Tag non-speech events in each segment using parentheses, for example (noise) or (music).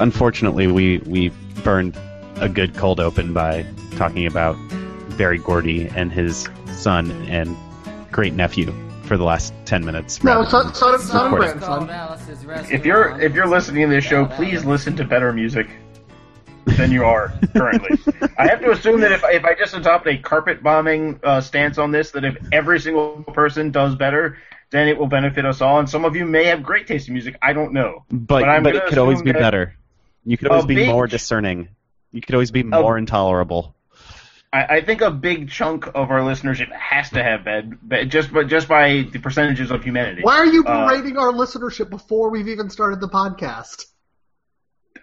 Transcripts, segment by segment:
Unfortunately, we we burned a good cold open by talking about Berry Gordy and his son and great nephew for the last ten minutes. No, rather son, than son, son and recording. grandson. If you're if you're listening to this show, please listen to better music than you are currently. I have to assume that if if I just adopt a carpet bombing uh, stance on this, that if every single person does better, then it will benefit us all. And some of you may have great taste in music. I don't know, but I'm but it could always be better. You could always A be big- more discerning. You could always be more intolerable. I, I think a big chunk of our listenership has to have bad, bad just but just by the percentages of humanity. Why are you Uh, berating our listenership before we've even started the podcast?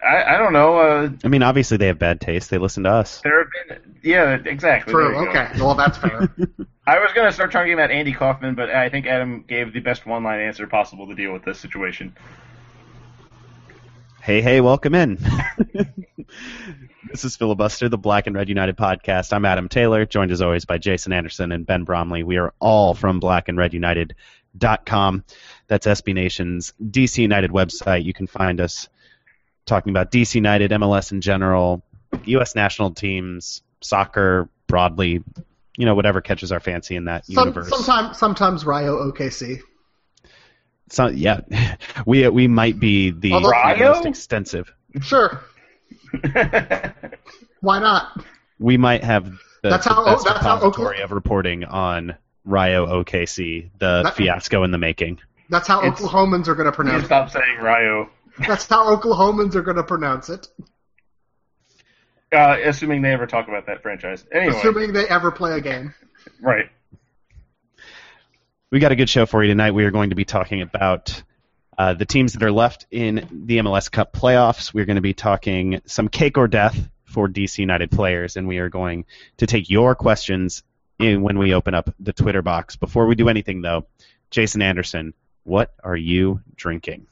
I, I don't know. Uh, I mean, obviously they have bad taste. They listen to us. there have been yeah, exactly. True. Okay. Well, that's fair. (laughs) I was going to start talking about Andy Kaufman, but I think Adam gave the best one-line answer possible to deal with this situation. Hey, hey, welcome in. (laughs) this is Filibuster, the Black and Red United podcast. I'm Adam Taylor, joined as always by Jason Anderson and Ben Bromley. We are all from blackandredunited.com. That's SB Nation's DC United website. You can find us talking about DC United, MLS in general, U.S. national teams, soccer broadly, you know, whatever catches our fancy in that Some, universe. sometimes, sometimes Rio OKC. So, yeah, (laughs) we we might be the Although- most extensive. Sure. (laughs) Why not? we might have the, That's the how- best that's how repository Oklahoma- of reporting on Rio OKC, the That- fiasco in the making. That's how It's- Oklahomans are going to pronounce it. stop saying Ryo. That's how Oklahomans are going to pronounce it, Uh, assuming they ever talk about that franchise. Anyway, assuming they ever play a game. right. We got a good show for you tonight. We are going to be talking about uh, the teams that are left in the MLS Cup playoffs. We're going to be talking some cake or death for DC United players, and we are going to take your questions in when we open up the Twitter box. Before we do anything, though, Jason Anderson, what are you drinking?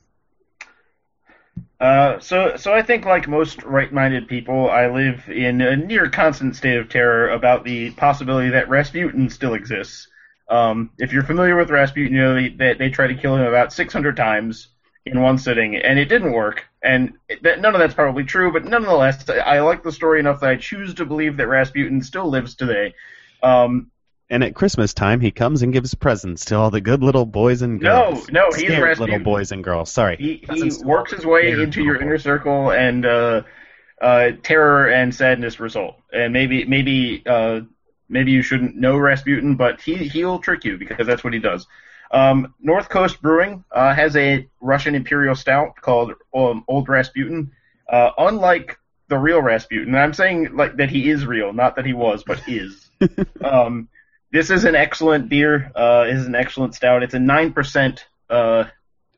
Uh, so, so I think, like most right-minded people, I live in a near constant state of terror about the possibility that Rasputin still exists. Um, if you're familiar with Rasputin, you know that they, they tried to kill him about 600 times in one sitting, and it didn't work. And that, none of that's probably true, but nonetheless, I, I like the story enough that I choose to believe that Rasputin still lives today. Um, And at Christmas time, he comes and gives presents to all the good little boys and girls. no, no, he's Rasputin. little boys and girls. Sorry. he, he works his way into your inner circle, and uh, uh, terror and sadness result. And maybe, maybe, uh, maybe you shouldn't know Rasputin, but he he'll trick you because that's what he does. Um, North Coast Brewing uh, has a Russian Imperial Stout called um, Old Rasputin. Uh, unlike the real Rasputin, and I'm saying like that he is real, not that he was, but is. (laughs) um, this is an excellent beer. Uh, is an excellent stout. It's a nine percent uh,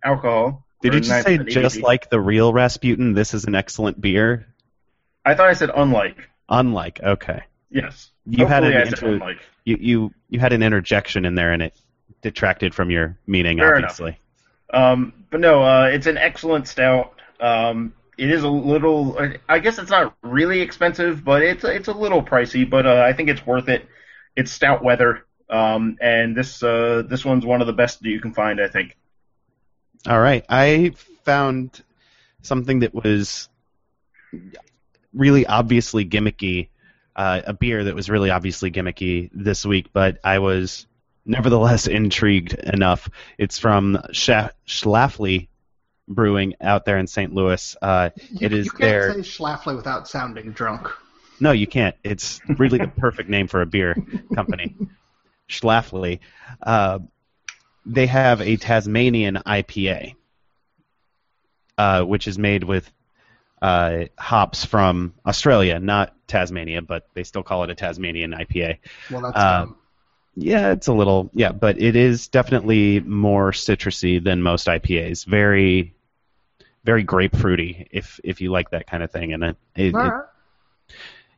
alcohol. Did you just say just like the real Rasputin, this is an excellent beer? I thought I said unlike. Unlike, okay. Yes. You had an I said intro- You you you had an interjection in there and it detracted from your meaning, Fair enough. obviously. Um, but no, uh, it's an excellent stout. Um, it is a little. I guess it's not really expensive, but it's it's a little pricey. But uh, I think it's worth it. It's stout weather, um, and this uh, this one's one of the best that you can find. I think. All right. I found something that was really obviously gimmicky, uh, a beer that was really obviously gimmicky this week, but I was nevertheless (laughs) intrigued enough. It's from Scha- Schlafly Brewing out there in St. Louis. Uh, You, it is you can't their say Schlafly without sounding drunk. no, you can't. It's really the perfect name for a beer (laughs) company. Schlafly. Uh, they have a Tasmanian IPA, uh, which is made with uh, hops from Australia, not Tasmania, but they still call it a Tasmanian IPA. Well, that's Uh. Yeah, it's a little yeah, but it is definitely more citrusy than most IPAs. Very, very grapefruity if if you like that kind of thing, and it, it, it-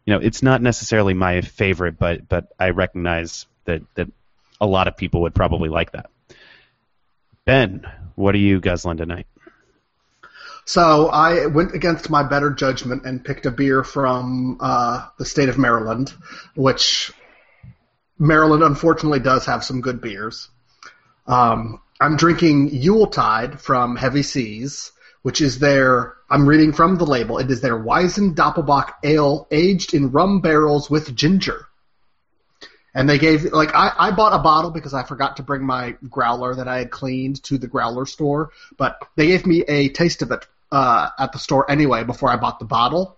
you know it's not necessarily my favorite, but but I recognize that that a lot of people would probably like that. Ben, what are you guzzling tonight? So I went against my better judgment and picked a beer from uh, the state of Maryland, which Maryland unfortunately does have some good beers. Um, I'm drinking Yuletide from Heavy Seas, which is their, I'm reading from the label, it is their Weizen Doppelbock Ale aged in rum barrels with ginger. And they gave, like, I, I bought a bottle because I forgot to bring my growler that I had cleaned to the growler store, but they gave me a taste of it uh, at the store anyway before I bought the bottle.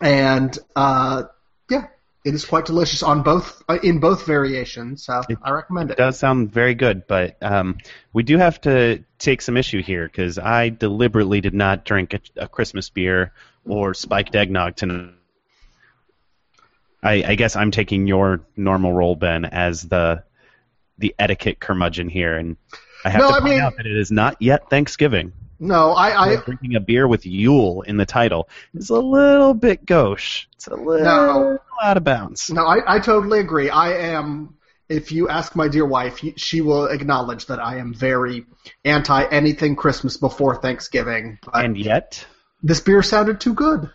And, uh, yeah, it is quite delicious on both, uh, in both variations, so It- I recommend It it. does sound very good, but um, we do have to take some issue here because I deliberately did not drink a, a Christmas beer or spiked eggnog tonight. I, I guess I'm taking your normal role, Ben, as the the etiquette curmudgeon here, and I have No, to I point mean- out that it is not yet Thanksgiving. No, I, I, drinking a beer with Yule in the title is a little bit gauche. It's a little No. out of bounds. No, I, I totally agree. I am. If you ask my dear wife, she will acknowledge that I am very anti anything Christmas before Thanksgiving. And yet, this beer sounded too good.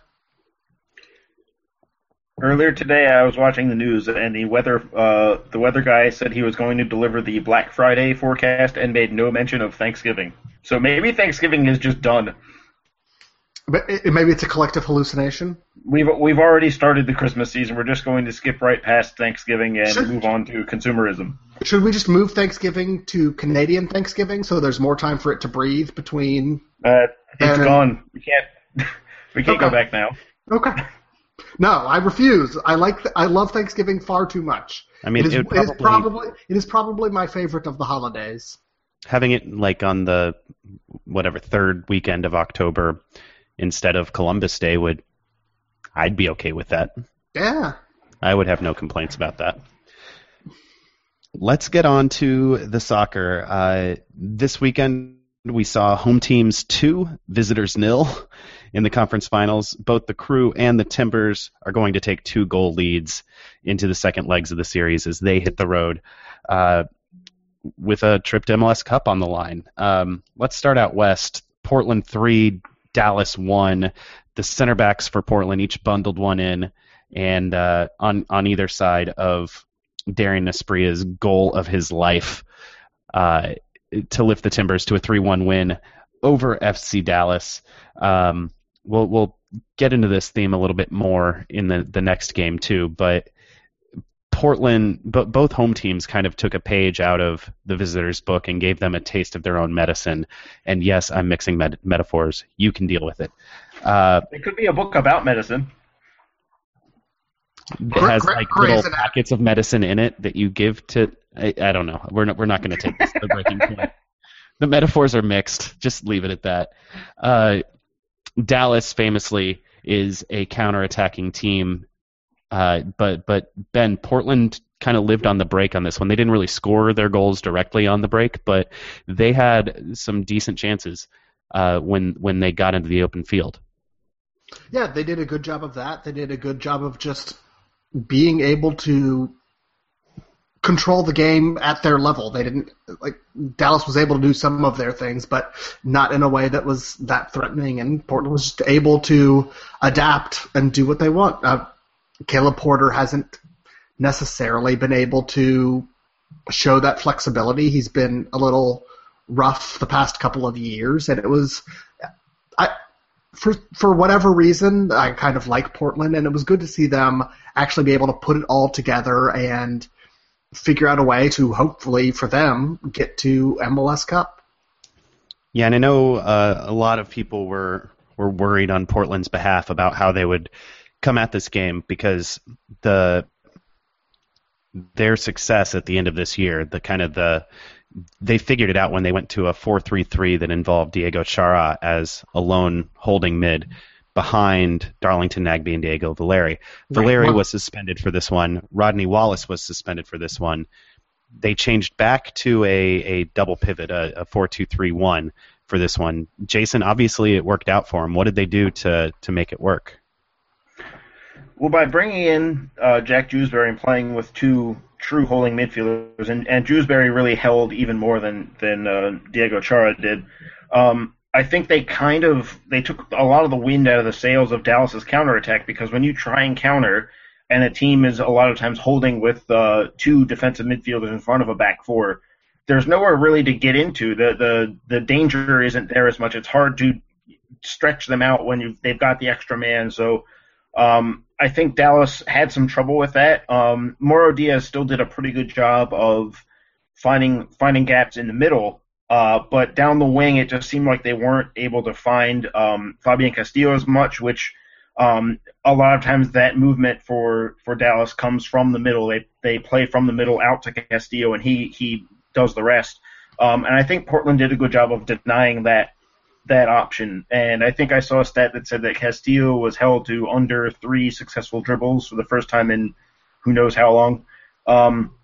Earlier today, I was watching the news, and the weather uh, the weather guy said he was going to deliver the Black Friday forecast and made no mention of Thanksgiving. So maybe Thanksgiving is just done. But it, maybe it's a collective hallucination. We've we've already started the Christmas season. We're just going to skip right past Thanksgiving and Sure. move on to consumerism. Should we just move Thanksgiving to Canadian Thanksgiving so there's more time for it to breathe between? Uh, it's And- gone. We can't (laughs) we can't go back now. Okay. No, I refuse. I like. th- I love Thanksgiving far too much. I mean, it is, it would it is probably- probably it is probably my favorite of the holidays. having it like on the whatever third weekend of October instead of Columbus Day would I'd be okay with that. Yeah. I would have no complaints about that. Let's get on to the soccer. Uh, this weekend we saw home teams two, visitors nil in the conference finals. Both the Crew and the Timbers are going to take two goal leads into the second legs of the series as they hit the road uh, with a trip to MLS Cup on the line. Um, let's start out west. Portland three, Dallas one. The center backs for Portland each bundled one in and uh, on on either side of Dairon Asprilla's goal of his life uh, to lift the Timbers to a 3-1 win over FC Dallas. Um, we'll we'll get into this theme a little bit more in the the next game too, but Portland, but both home teams kind of took a page out of the visitors' book and gave them a taste of their own medicine. And yes, I'm mixing met- metaphors. You can deal with it. Uh, It could be a book about medicine. it has like little packets of medicine in it that you give to. I, I don't know. We're not. We're not going to take this to the breaking point. (laughs) The metaphors are mixed. Just leave it at that. Uh, Dallas famously is a counterattacking team, uh, but but Ben Portland kind of lived on the break on this one. They didn't really score their goals directly on the break, but they had some decent chances uh, when when they got into the open field. Yeah, they did a good job of that. They did a good job of just being able to control the game at their level. They didn't like Dallas was able to do some of their things, but not in a way that was that threatening. And Portland was just able to adapt and do what they want. Uh, Caleb Porter hasn't necessarily been able to show that flexibility. He's been a little rough the past couple of years, and it was. I, for for whatever reason, I kind of like Portland, and it was good to see them actually be able to put it all together and figure out a way to hopefully for them get to MLS Cup. Yeah, and I know uh, a lot of people were were worried on Portland's behalf about how they would come at this game because the their success at the end of this year, the kind of the they figured it out when they went to a 4-3-3 that involved Diego Chara as a lone holding mid behind Darlington Nagbe and Diego Valeri. Valeri was suspended for this one. Rodney Wallace was suspended for this one. They changed back to a, a double pivot, a, a 4-2-3-1 for this one. Jason, obviously it worked out for him. What did they do to, to make it work? Well, by bringing in uh, Jack Jewsbury and playing with two true holding midfielders, and, and Jewsbury really held even more than than uh, Diego Chara did. Um, I think they kind of they took a lot of the wind out of the sails of Dallas's counterattack because when you try and counter, and a team is a lot of times holding with uh, two defensive midfielders in front of a back four, there's nowhere really to get into. The the the danger isn't there as much. It's hard to stretch them out when they've got the extra man. So um, I think Dallas had some trouble with that. Um, Mauro Diaz still did a pretty good job of finding finding gaps in the middle. Uh, but down the wing, it just seemed like they weren't able to find um, Fabian Castillo as much, which um, a lot of times that movement for, for Dallas comes from the middle. They they play from the middle out to Castillo, and he he does the rest. Um, and I think Portland did a good job of denying that that option. And I think I saw a stat that said that Castillo was held to under three successful dribbles for the first time in who knows how long. Um,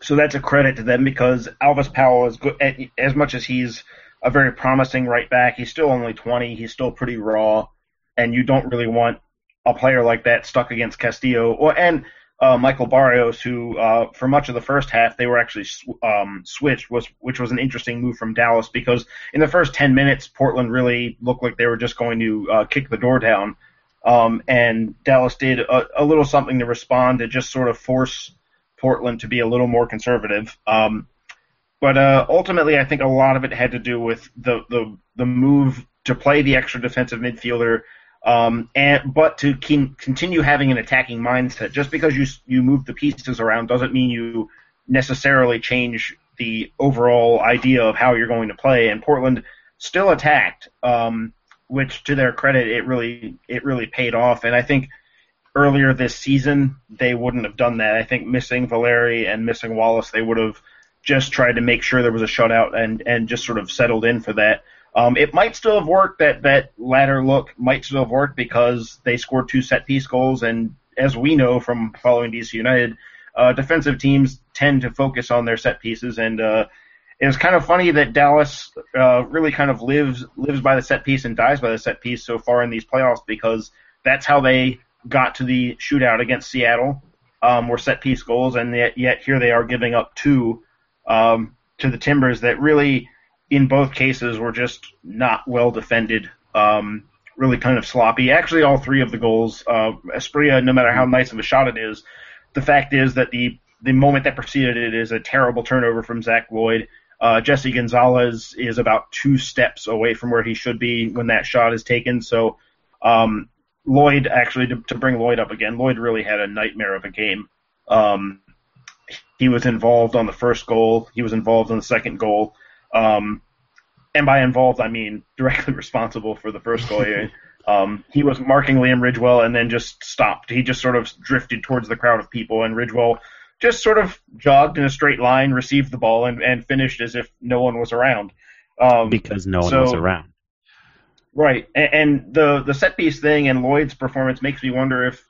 so that's a credit to them because Alvas Powell is good. As much as he's a very promising right back, he's still only 20. He's still pretty raw, and you don't really want a player like that stuck against Castillo. Or and uh, Michael Barrios, who uh, for much of the first half they were actually sw- um, switched, was which was an interesting move from Dallas because in the first 10 minutes Portland really looked like they were just going to uh, kick the door down, um, and Dallas did a, a, little something to respond to just sort of force Portland to be a little more conservative. Um, but uh, ultimately, I think a lot of it had to do with the the the move to play the extra defensive midfielder um, and but to continue having an attacking mindset, just because you you move the pieces around doesn't mean you necessarily change the overall idea of how you're going to play. And Portland still attacked, um, which to their credit, it really it really paid off. And I think earlier this season they wouldn't have done that. I think missing Valeri and missing Wallace, they would have just tried to make sure there was a shutout and and just sort of settled in for that. Um, it might still have worked. That that latter look might still have worked because they scored two set piece goals, and as we know from following DC United, uh, defensive teams tend to focus on their set pieces, and uh, it was kind of funny that Dallas uh, really kind of lives lives by the set piece and dies by the set piece so far in these playoffs because that's how they got to the shootout against Seattle, um, were set piece goals, and yet, yet here they are giving up two um, to the Timbers that really in both cases were just not well defended. Um, really kind of sloppy. Actually, all three of the goals, uh, Asprilla, no matter how nice of a shot it is, the fact is that the the moment that preceded it is a terrible turnover from Zach Loyd. Uh, Jesse Gonzalez is about two steps away from where he should be when that shot is taken. So um, Loyd, actually, to, to bring Loyd up again, Loyd really had a nightmare of a game. Um, he was involved on the first goal. He was involved in the second goal. Um, and by involved, I mean directly (laughs) responsible for the first goal. (laughs) um, he was marking Liam Ridgewell and then just stopped. He just sort of drifted towards the crowd of people, and Ridgewell just sort of jogged in a straight line, received the ball, and, and finished as if no one was around. Um, because no one so, was around. Right, and, the the set piece thing and Loyd's performance makes me wonder if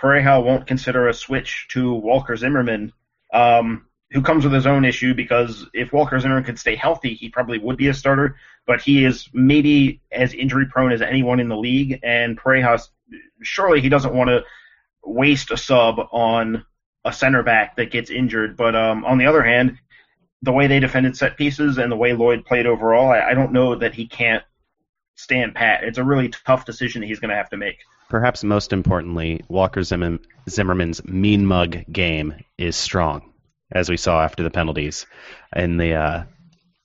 Pareja won't consider a switch to Walker Zimmerman. Um, who comes with his own issue because if Walker Zimmerman could stay healthy, he probably would be a starter. But he is maybe as injury prone as anyone in the league, and Parejas surely he doesn't want to waste a sub on a center back that gets injured. But um, on the other hand, the way they defended set pieces and the way Loyd played overall, I, I don't know that he can't stand pat. It's a really tough decision that he's going to have to make. Perhaps most importantly, Walker Zimmerman's mean mug game is strong as we saw after the penalties in the uh,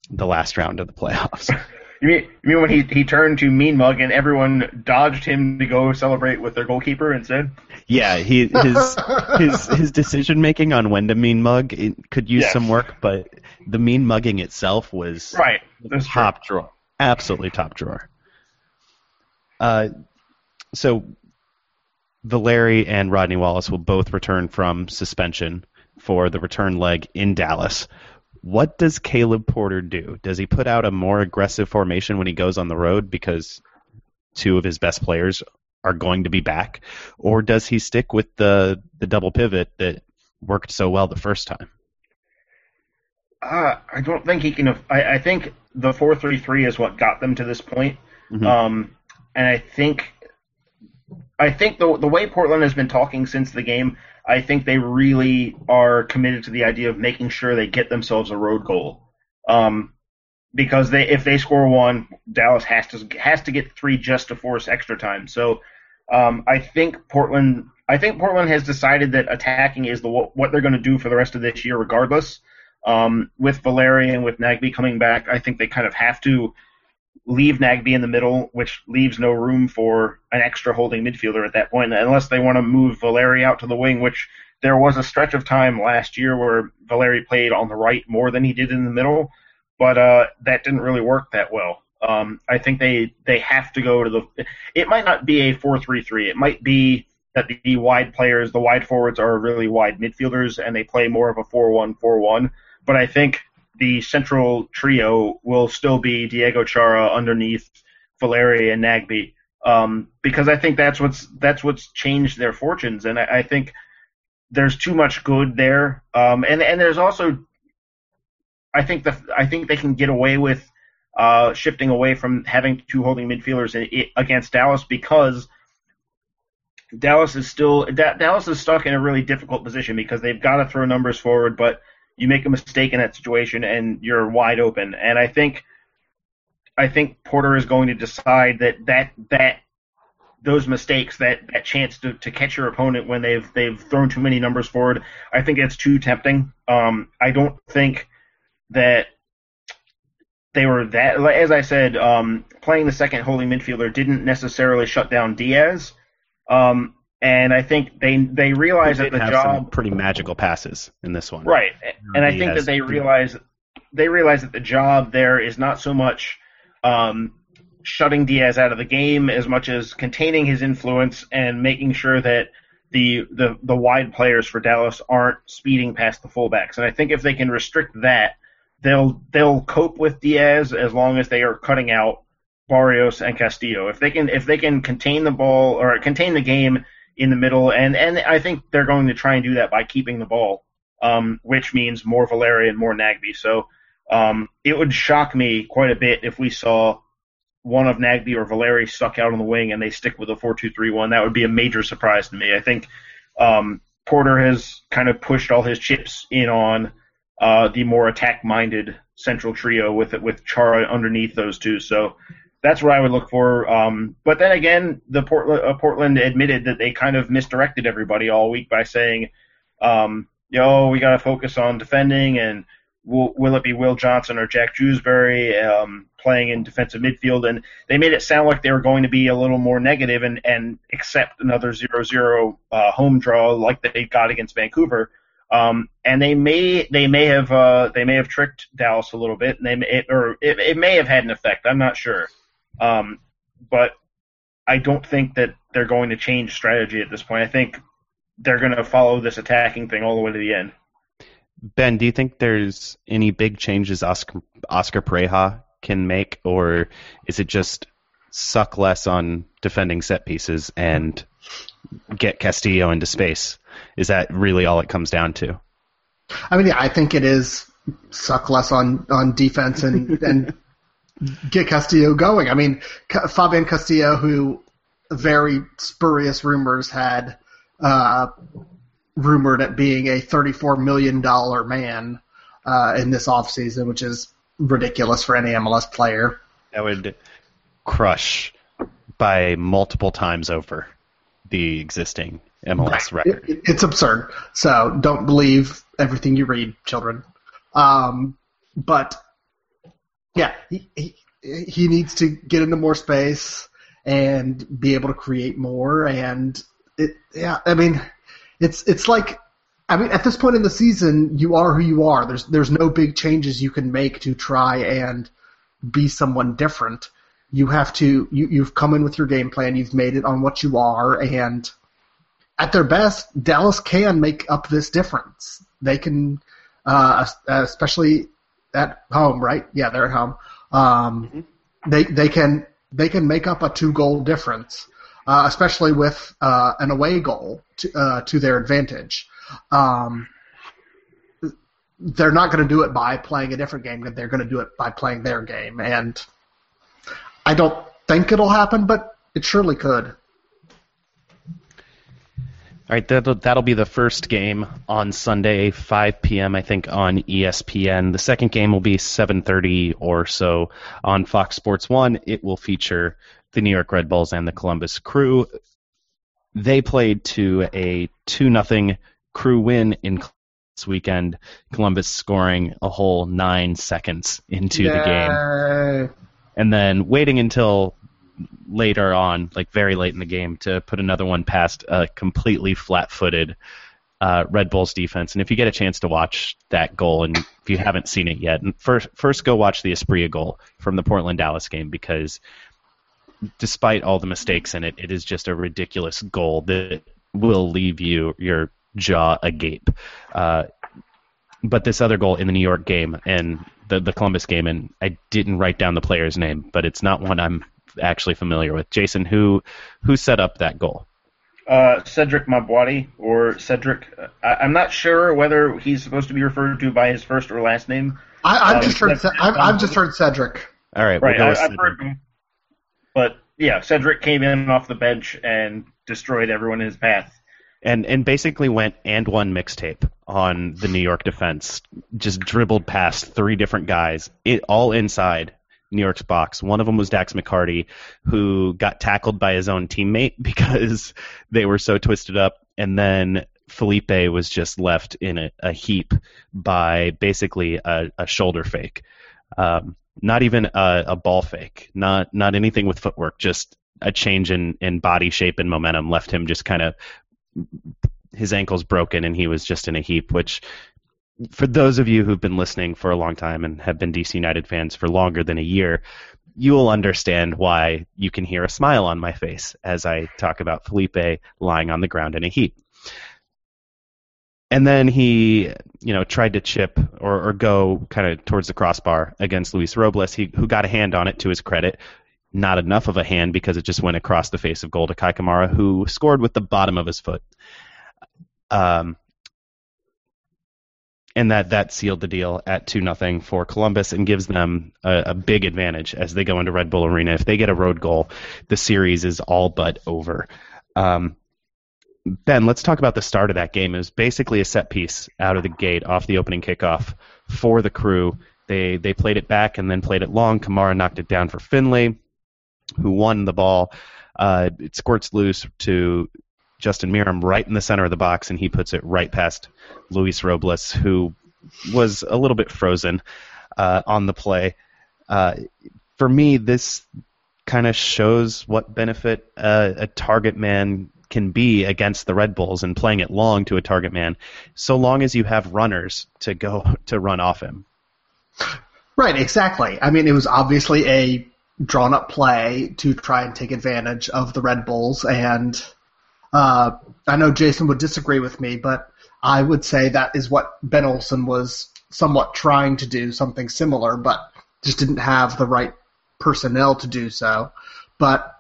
the last round of the playoffs. (laughs) You mean, you mean when he, he turned to mean mug and everyone dodged him to go celebrate with their goalkeeper instead? Yeah, he his his his decision making on when to mean mug could use yes. some work, but the mean mugging itself was right. That's top true. drawer, absolutely top drawer. Uh, so Valeri and Rodney Wallace will both return from suspension for the return leg in Dallas. What does Caleb Porter do? Does he put out a more aggressive formation when he goes on the road because two of his best players are going to be back, or does he stick with the the double pivot that worked so well the first time? Uh, I don't think he can. I, I think the four three three is what got them to this point. Mm-hmm. Um, and I think, I think the the way Portland has been talking since the game, I think they really are committed to the idea of making sure they get themselves a road goal. Um, because they if they score one, Dallas has to has to get three just to force extra time. So um, I think Portland I think Portland has decided that attacking is the what they're going to do for the rest of this year, regardless. Um, with Valeri and with Nagbe coming back, I think they kind of have to leave Nagbe in the middle, which leaves no room for an extra holding midfielder at that point, unless they want to move Valeri out to the wing, which there was a stretch of time last year where Valeri played on the right more than he did in the middle, but uh, that didn't really work that well. Um, I think they they have to go to the. It might not be a four-three-three. It might be that the wide players, the wide forwards, are really wide midfielders, and they play more of a four-one-four-one. But I think the central trio will still be Diego Chara underneath Valeri and Nagbe, um, because I think that's what's that's what's changed their fortunes, and I, I think there's too much good there, um, and and there's also I think the I think they can get away with uh, shifting away from having two holding midfielders in, against Dallas because Dallas is still Dallas is stuck in a really difficult position because they've got to throw numbers forward, but you make a mistake in that situation and you're wide open. And I think I think Porter is going to decide that that that those mistakes, that that chance to, to catch your opponent when they've they've thrown too many numbers forward, I think it's too tempting. Um, I don't think that they were that. As I said, um, playing the second holding midfielder didn't necessarily shut down Diaz. Um, and I think they they realize that the job pretty magical passes in this one, right? And I think that they realize they realize that the job there is not so much um, shutting Diaz out of the game as much as containing his influence and making sure that the the the wide players for Dallas aren't speeding past the fullbacks. And I think if they can restrict that, they'll they'll cope with Diaz as long as they are cutting out Barrios and Castillo. If they can if they can contain the ball or contain the game in the middle, and and I think they're going to try and do that by keeping the ball, um, which means more Valeri and more Nagbe. So um, it would shock me quite a bit if we saw one of Nagbe or Valeri stuck out on the wing and they stick with a four-two-three-one. That would be a major surprise to me. I think um, Porter has kind of pushed all his chips in on uh, the more attack-minded central trio with with Chara underneath those two. So that's what I would look for. Um, but then again, the Portland, uh, Portland admitted that they kind of misdirected everybody all week by saying, um, "Yo, we got to focus on defending, and will, will it be Will Johnson or Jack Jewsbury um, playing in defensive midfield?" And they made it sound like they were going to be a little more negative and and accept another 0-0 uh, home draw like they got against Vancouver. Um, and they may they may have uh, they may have tricked Dallas a little bit, and they may, or it, it may have had an effect. I'm not sure. Um, but I don't think that they're going to change strategy at this point. I think they're going to follow this attacking thing all the way to the end. Ben, do you think there's any big changes Oscar, Oscar Pareja can make, or is it just suck less on defending set pieces and get Castillo into space? Is that really all it comes down to? I mean, yeah, I think it is suck less on, on defense and, and get Castillo going. I mean, Fabian Castillo, who very spurious rumors had uh, rumored at being a $34 million man uh, in this offseason, which is ridiculous for any MLS player. That would crush by multiple times over the existing MLS right. record. It, it's absurd. So don't believe everything you read, children. Um, but yeah, he, he, he needs to get into more space and be able to create more. And it, yeah, I mean, it's it's like, I mean, at this point in the season, you are who you are. There's there's no big changes you can make to try and be someone different. You have to you you've come in with your game plan. You've made it on what you are, and at their best, Dallas can make up this difference. They can, uh, especially at home, right? Yeah, they're at home. Um, Mm-hmm. They they can they can make up a two goal difference, uh, especially with uh, an away goal to uh, to their advantage. Um, they're not going to do it by playing a different game. They're going to do it by playing their game, and I don't think it'll happen, but it surely could. All right, that'll, that'll be the first game on Sunday, 5 p.m. I think on ESPN. The second game will be 7:30 or so on Fox Sports One. It will feature the New York Red Bulls and the Columbus Crew. They played to a two nothing Crew win in this weekend. Columbus scoring a whole nine seconds into the game and then waiting until later on, like very late in the game, to put another one past a completely flat-footed uh, Red Bulls defense. And if you get a chance to watch that goal, and if you haven't seen it yet, first first go watch the Asprilla goal from the Portland Dallas game because despite all the mistakes in it, it is just a ridiculous goal that will leave you your jaw agape. Uh, but this other goal in the New York game and the the Columbus game, and I didn't write down the player's name, but it's not one I'm actually familiar with. Jason, who who set up that goal? Uh, Cedrick Mabwati or Cedric. I, I'm not sure whether he's supposed to be referred to by his first or last name. I, I've Um, just heard. but- Ce- I've, I've just heard Cedric. All right, Right, we'll go I, with I've heard him. But yeah, Cedric came in off the bench and destroyed everyone in his path. and and basically went and one mixtape on the New York defense. Just dribbled past three different guys, it, all inside New York's box. One of them was Dax McCarty, who got tackled by his own teammate (laughs) because they were so twisted up, and then. Felipe was just left in a, a heap by basically a, a shoulder fake. Um, not even a, a ball fake, not not anything with footwork, just a change in, in body shape and momentum left him just kind of his ankle's broken and he was just in a heap, which for those of you who've been listening for a long time and have been DC United fans for longer than a year, you will understand why you can hear a smile on my face as I talk about Felipe lying on the ground in a heap. And then he, you know, tried to chip or, or go kind of towards the crossbar against Luis Robles, he, who got a hand on it to his credit. Not enough of a hand because it just went across the face of goal to Kei Kamara, who scored with the bottom of his foot. Um, and that that sealed the deal at two nothing for Columbus and gives them a, a big advantage as they go into Red Bull Arena. If they get a road goal, the series is all but over. Um, ben, let's talk about the start of that game. It was basically a set piece out of the gate off the opening kickoff for the crew. They they played it back and then played it long. Kamara knocked it down for Finlay, who won the ball. Uh, it squirts loose to Justin Meram right in the center of the box, and he puts it right past Luis Robles, who was a little bit frozen uh, on the play. Uh, for me, this kind of shows what benefit uh, a target man can be against the Red Bulls and playing it long to a target man, so long as you have runners to go (laughs) to run off him. Right, exactly. I mean, it was obviously a drawn up play to try and take advantage of the Red Bulls, and uh, I know Jason would disagree with me, but I would say that is what Ben Olsen was somewhat trying to do, something similar, but just didn't have the right personnel to do so. But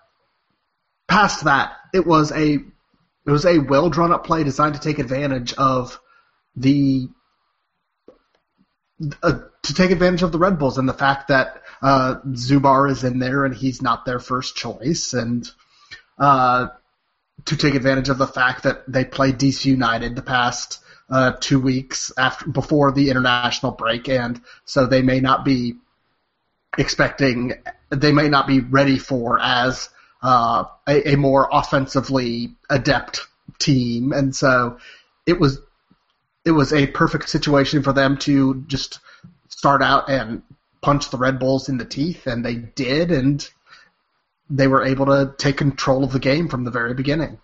past that, it was a it was a well drawn up play designed to take advantage of the uh, to take advantage of the Red Bulls and the fact that uh, Zubar is in there and he's not their first choice, and uh, to take advantage of the fact that they played DC United the past uh, two weeks after before the international break, and so they may not be expecting, they may not be ready for as uh, a, a more offensively adept team, and so it was it was a perfect situation for them to just start out and punch the Red Bulls in the teeth, and they did, and they were able to take control of the game from the very beginning.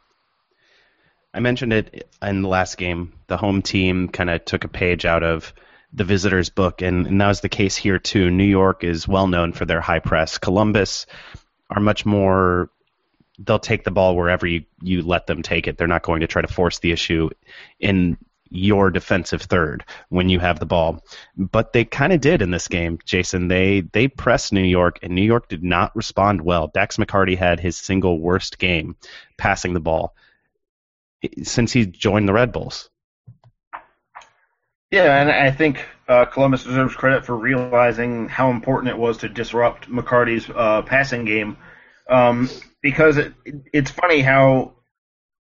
I mentioned it in the last game. The home team kind of took a page out of the visitors' book, and, and that was the case here too. New York is well known for their high press. Columbus are much more. They'll take the ball wherever you, you let them take it. They're not going to try to force the issue in your defensive third when you have the ball. But they kind of did in this game, Jason. They they pressed New York, and New York did not respond well. Dax McCarty had his single worst game passing the ball since he joined the Red Bulls. Yeah, and I think uh, Columbus deserves credit for realizing how important it was to disrupt McCarty's uh, passing game, um, because it, it's funny how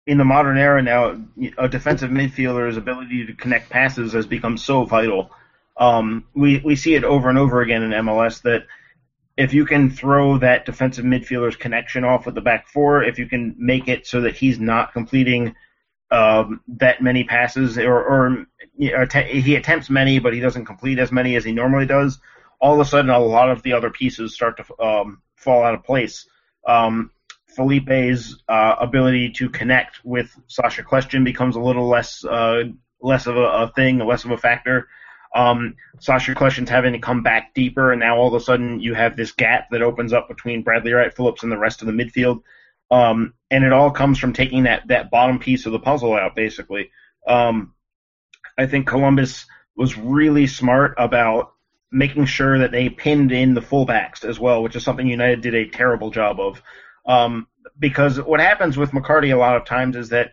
in the modern era now, a defensive midfielder's ability to connect passes has become so vital. Um, we we see it over and over again in MLS that if you can throw that defensive midfielder's connection off with the back four, if you can make it so that he's not completing um, that many passes, or, or he attempts many, but he doesn't complete as many as he normally does. All of a sudden, a lot of the other pieces start to um, fall out of place. Um, Felipe's uh, ability to connect with Sacha Kljestan becomes a little less uh, less of a, a, thing, less of a factor. Um, Sacha Kljestan's having to come back deeper, and now all of a sudden you have this gap that opens up between Bradley Wright Phillips and the rest of the midfield. Um, and it all comes from taking that that bottom piece of the puzzle out, basically. Um, I think Columbus was really smart about making sure that they pinned in the fullbacks as well, which is something United did a terrible job of. Um, because what happens with McCarty a lot of times is that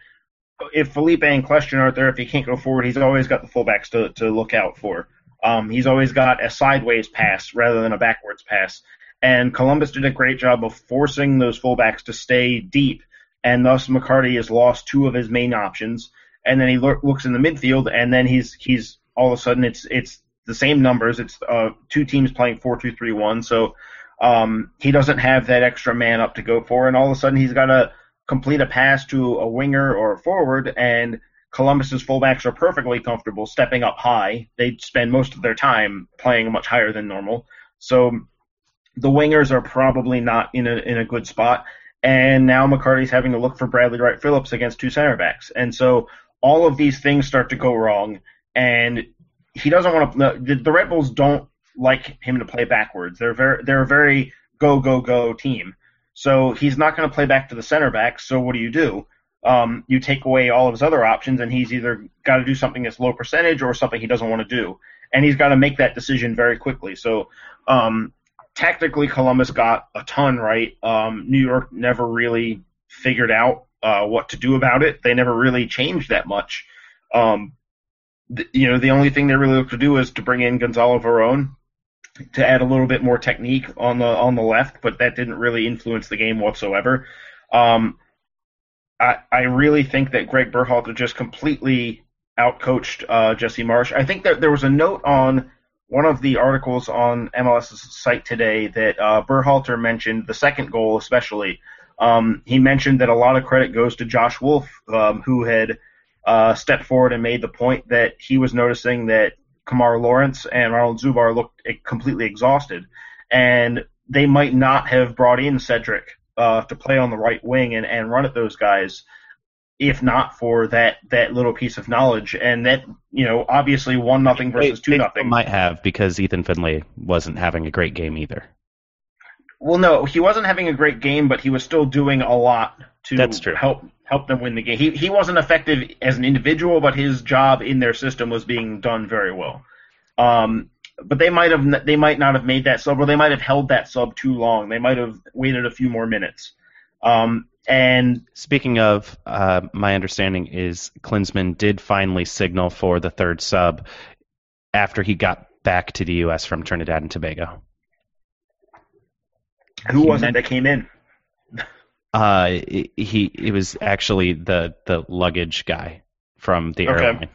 if Felipe and Kljestan aren't there, if he can't go forward, he's always got the fullbacks to, to look out for. Um, he's always got a sideways pass rather than a backwards pass. And Columbus did a great job of forcing those fullbacks to stay deep, and thus McCarty has lost two of his main options. And then he lo- looks in the midfield, and then he's he's all of a sudden it's it's the same numbers. It's uh, two teams playing four two three one. So um, he doesn't have that extra man up to go for, and all of a sudden he's got to complete a pass to a winger or a forward, and Columbus's fullbacks are perfectly comfortable stepping up high. They spend most of their time playing much higher than normal, so the wingers are probably not in a in a good spot. And now McCarty's having to look for Bradley Wright Phillips against two center backs, and so all of these things start to go wrong, and he doesn't want to. The, the Red Bulls don't like him to play backwards. They're very they're a very go go go team. So he's not going to play back to the center back. So what do you do? Um, you take away all of his other options, and he's either got to do something that's low percentage or something he doesn't want to do, and he's got to make that decision very quickly. So um, tactically, Columbus got a ton right. Um, New York never really figured out uh, what to do about it. They never really changed that much. Um, you know, the only thing they really looked to do is to bring in Gonzalo Veron, to add a little bit more technique on the on the left, but that didn't really influence the game whatsoever. Um, I I really think that Greg Berhalter just completely outcoached uh, Jesse Marsch. I think that there was a note on one of the articles on MLS's site today that uh, Berhalter mentioned the second goal especially. Um, he mentioned that a lot of credit goes to Josh Wolff, um, who had uh, stepped forward and made the point that he was noticing that Kemar Lawrence and Ronald Zubar looked completely exhausted, and they might not have brought in Cedric uh, to play on the right wing and, and run at those guys if not for that that little piece of knowledge. And that you know, obviously one nothing versus two nothing might have because Ethan Finlay wasn't having a great game either. Well, no, he wasn't having a great game, but he was still doing a lot to That's true. help help them win the game. He he wasn't effective as an individual, but his job in their system was being done very well. Um, but they might have they might not have made that sub, or they might have held that sub too long. They might have waited a few more minutes. Um, and speaking of, uh, my understanding is Klinsmann did finally signal for the third sub after he got back to the U.S. from Trinidad and Tobago. Who was it that came in? Uh, he it was actually the the luggage guy from the okay. airline.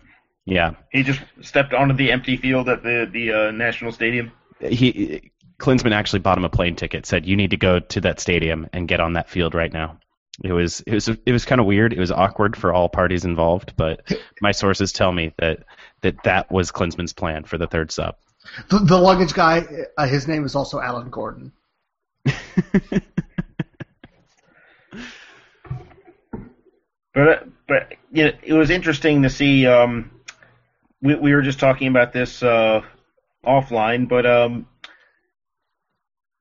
Yeah, he just stepped onto the empty field at the the uh, national stadium. He Klinsmann actually bought him a plane ticket. Said you need to go to that stadium and get on that field right now. It was it was it was kind of weird. It was awkward for all parties involved, but my sources tell me that that that was Klinsmann's plan for the third sub. The, the luggage guy, uh, his name is also Alan Gordon. But but you know, it was interesting to see. Um, we we were just talking about this uh, offline, but um,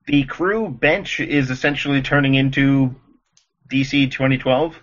the crew bench is essentially turning into DC 2012.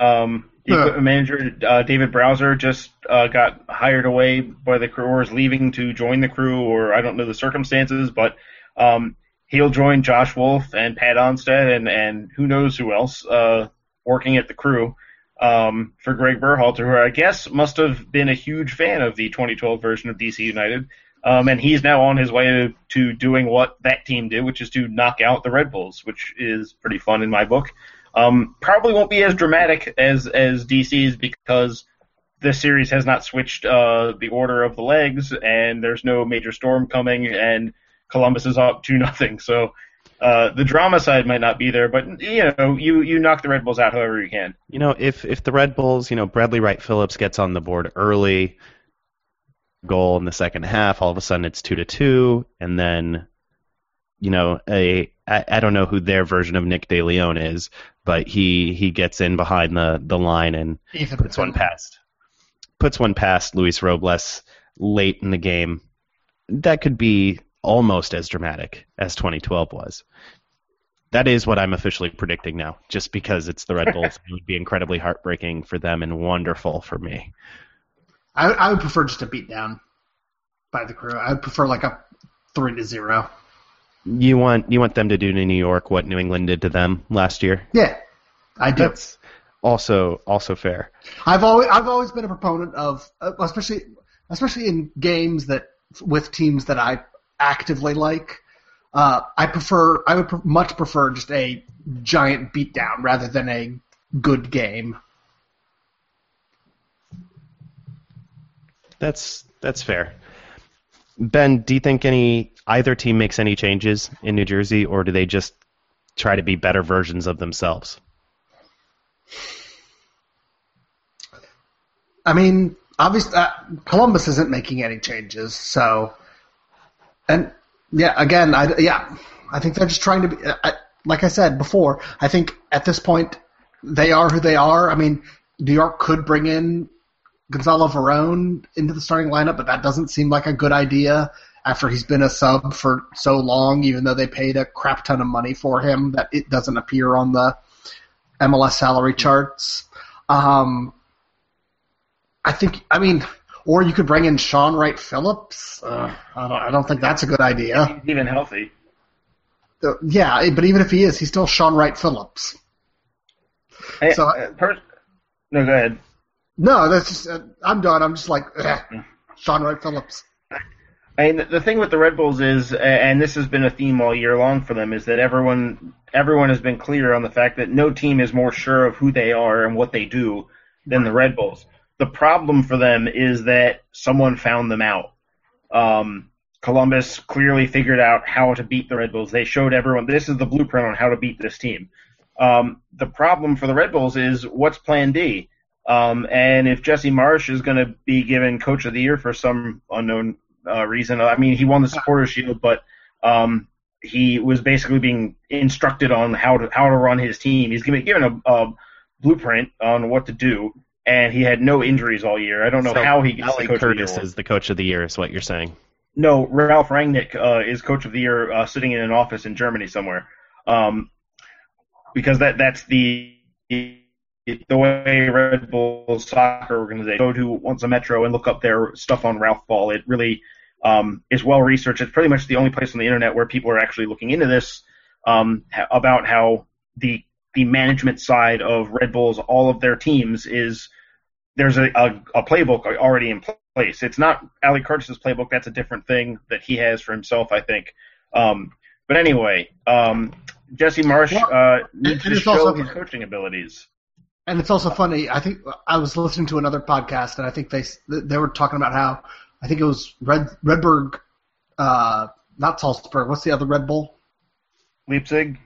Um, The equipment manager uh, David Browser just uh, got hired away by the crew, or is leaving to join the crew, or I don't know the circumstances, but um, he'll join Josh Wolff and Pat Onstad and and who knows who else uh, working at the crew um, for Greg Berhalter, who I guess must have been a huge fan of the 2012 version of DC United. Um, and he's now on his way to, to doing what that team did, which is to knock out the Red Bulls, which is pretty fun in my book. Um, probably won't be as dramatic as as DC's because the series has not switched uh, the order of the legs, and there's no major storm coming, and Columbus is up (laughs) two nothing. So uh, the drama side might not be there, but you know, you you knock the Red Bulls out however you can. You know, if if the Red Bulls, you know, Bradley Wright Phillips gets on the board early, goal in the second half, all of a sudden it's two to two, and then, you know, a I, I don't know who their version of Nick DeLeon is, but he he gets in behind the the line and Ethan puts one past puts one past Luis Robles late in the game. That could be almost as dramatic as 2012 was. That is what I'm officially predicting now, just because it's the Red Bulls. (laughs) it would be incredibly heartbreaking for them and wonderful for me. I, I would prefer just a beat down by the crew. I would prefer like a three to zero. You want you want them to do to New York what New England did to them last year? Yeah, I do. That's also also fair. I've always I've always been a proponent of, uh, especially especially in games that with teams that I actively like. Uh, I prefer I would pr- much prefer just a giant beatdown rather than a good game. That's that's fair. Ben, do you think any either team makes any changes in New Jersey, or do they just try to be better versions of themselves? I mean, obviously, uh, Columbus isn't making any changes, so and yeah, again, I yeah, I think they're just trying to be. I, like I said before, I think at this point they are who they are. I mean, New York could bring in Gonzalo Veron into the starting lineup, but that doesn't seem like a good idea after he's been a sub for so long, even though they paid a crap ton of money for him that it doesn't appear on the MLS salary charts. Um, I think, I mean, or you could bring in Shaun Wright Phillips. Uh, I, don't, I don't think that's a good idea. He's even healthy. Uh, yeah, but even if he is, he's still Shaun Wright Phillips. Hey, So- uh, per- no, go ahead. No, that's just, uh, I'm done. I'm just like, ugh, Shaun Wright Phillips. I mean, the thing with the Red Bulls is, and this has been a theme all year long for them, is that everyone everyone has been clear on the fact that no team is more sure of who they are and what they do than the Red Bulls. The problem for them is that someone found them out. Um, Columbus clearly figured out how to beat the Red Bulls. They showed everyone this is the blueprint on how to beat this team. Um, the problem for the Red Bulls is what's Plan D. Um, and if Jesse Marsch is going to be given Coach of the Year for some unknown uh, reason, I mean, he won the Supporters Shield, but um, he was basically being instructed on how to how to run his team. He's given given a, a blueprint on what to do, and he had no injuries all year. I don't know So how he gets Ali the Coach Curtis of the Year. is the coach of the year, is what you're saying. No, Ralf Rangnick uh, is coach of the year, uh, sitting in an office in Germany somewhere, um, because that that's the the way Red Bull soccer organization go to once a Metro and look up their stuff on Ralph Ball. It really um, is well researched. It's pretty much the only place on the internet where people are actually looking into this um, about how the the management side of Red Bulls, all of their teams is there's a, a, a playbook already in place. It's not Ali Curtis's playbook. That's a different thing that he has for himself, I think. Um, but anyway, um, Jesse Marsch Well, uh, needs to show also- his coaching abilities. And it's also funny. I think I was listening to another podcast, and I think they they were talking about how I think it was Red Redberg, uh, not Salzburg. What's the other Red Bull? Leipzig.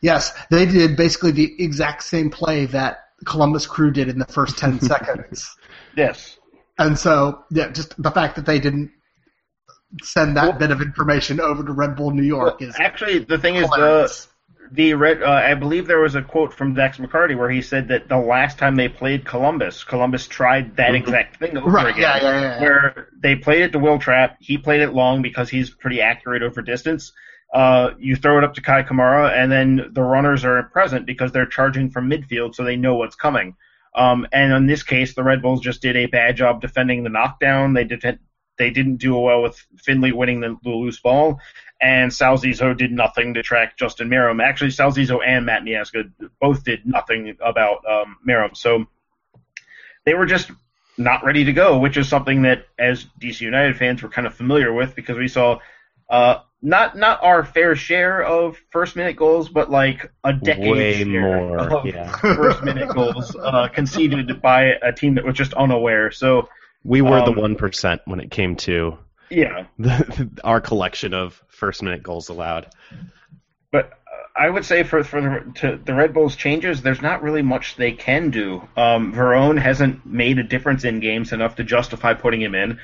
Yes, they did basically the exact same play that Columbus Crew did in the first ten (laughs) seconds. Yes. And so, yeah, just the fact that they didn't send that Well- bit of information over to Red Bull New York is Actually, the thing is, the the red. Uh, I believe there was a quote from Dax McCarty where he said that the last time they played Columbus, Columbus tried that exact thing over Right, again. yeah, yeah, yeah. Where they played it to Will Trapp. He played it long because he's pretty accurate over distance. Uh, you throw it up to Kei Kamara, and then the runners are present because they're charging from midfield, so they know what's coming. Um, and in this case, the Red Bulls just did a bad job defending the knockdown. They did they didn't do well with Finlay winning the, the loose ball, and Sal Zizzo did nothing to track Justin Meram. Actually, Sal Zizzo and Matt Miazga both did nothing about um. So they were just not ready to go, which is something that as DC United fans were kind of familiar with because we saw uh, not not our fair share of first minute goals, but like a decade Way share more, of yeah. first minute (laughs) goals uh, conceded by a team that was just unaware. So We were the Um, one percent when it came to yeah, (laughs) the, our collection of first minute goals allowed. but uh, I would say for for the, to the Red Bulls changes, there's not really much they can do. Um, Veron hasn't made a difference in games enough to justify putting him in.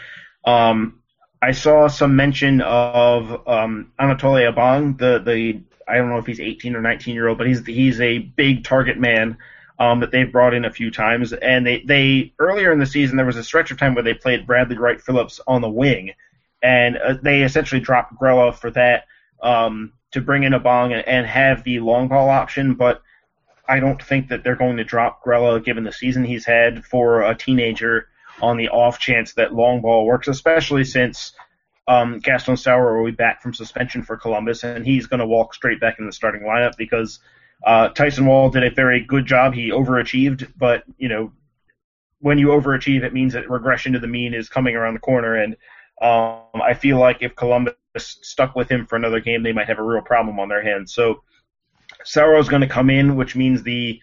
Um, I saw some mention of um, Anatole Abang, the the I don't know if he's 18 or 19 year old, but he's he's a big target man um, that they've brought in a few times. And they they earlier in the season there was a stretch of time where they played Bradley Wright Phillips on the wing, and uh, they essentially dropped Grella for that um, to bring in Abang and, and have the long ball option, but. I don't think that they're going to drop Grella given the season he's had for a teenager on the off chance that long ball works, especially since um, Gaston Sauro will be back from suspension for Columbus, and he's going to walk straight back in the starting lineup because uh, Tyson Wahl did a very good job. He overachieved, but you know when you overachieve, it means that regression to the mean is coming around the corner, and um, I feel like if Columbus stuck with him for another game, they might have a real problem on their hands. So Sauro is going to come in, which means the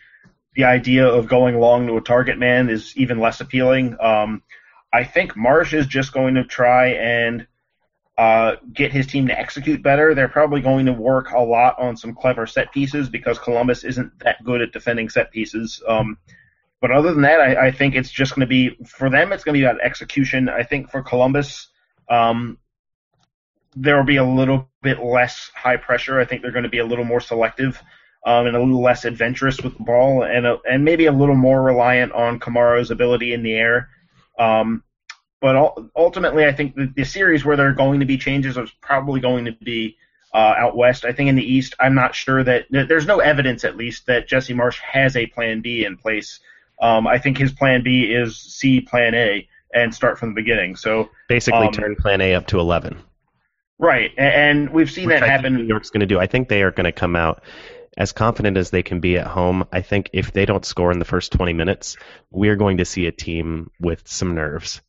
the idea of going long to a target man is even less appealing. Um, I think Marsch is just going to try and uh, get his team to execute better. They're probably going to work a lot on some clever set pieces because Columbus isn't that good at defending set pieces. Um, but other than that, I, I think it's just going to be for them. It's going to be about execution. I think for Columbus, um, there will be a little bit less high pressure. I think they're going to be a little more selective um, and a little less adventurous with the ball, and a, and maybe a little more reliant on Kamara's ability in the air. Um, but ultimately, I think the, series where there are going to be changes is probably going to be uh, out west. I think in the east, I'm not sure that there's no evidence, at least, that Jesse Marsch has a plan B in place. Um, I think his plan B is C plan A and start from the beginning. So Basically, Um, turn Plan A up to eleven. right, a- and we've seen which that I think New happen. York's going to do. I think they are going to come out as confident as they can be at home. I think if they don't score in the first 20 minutes, we're going to see a team with some nerves,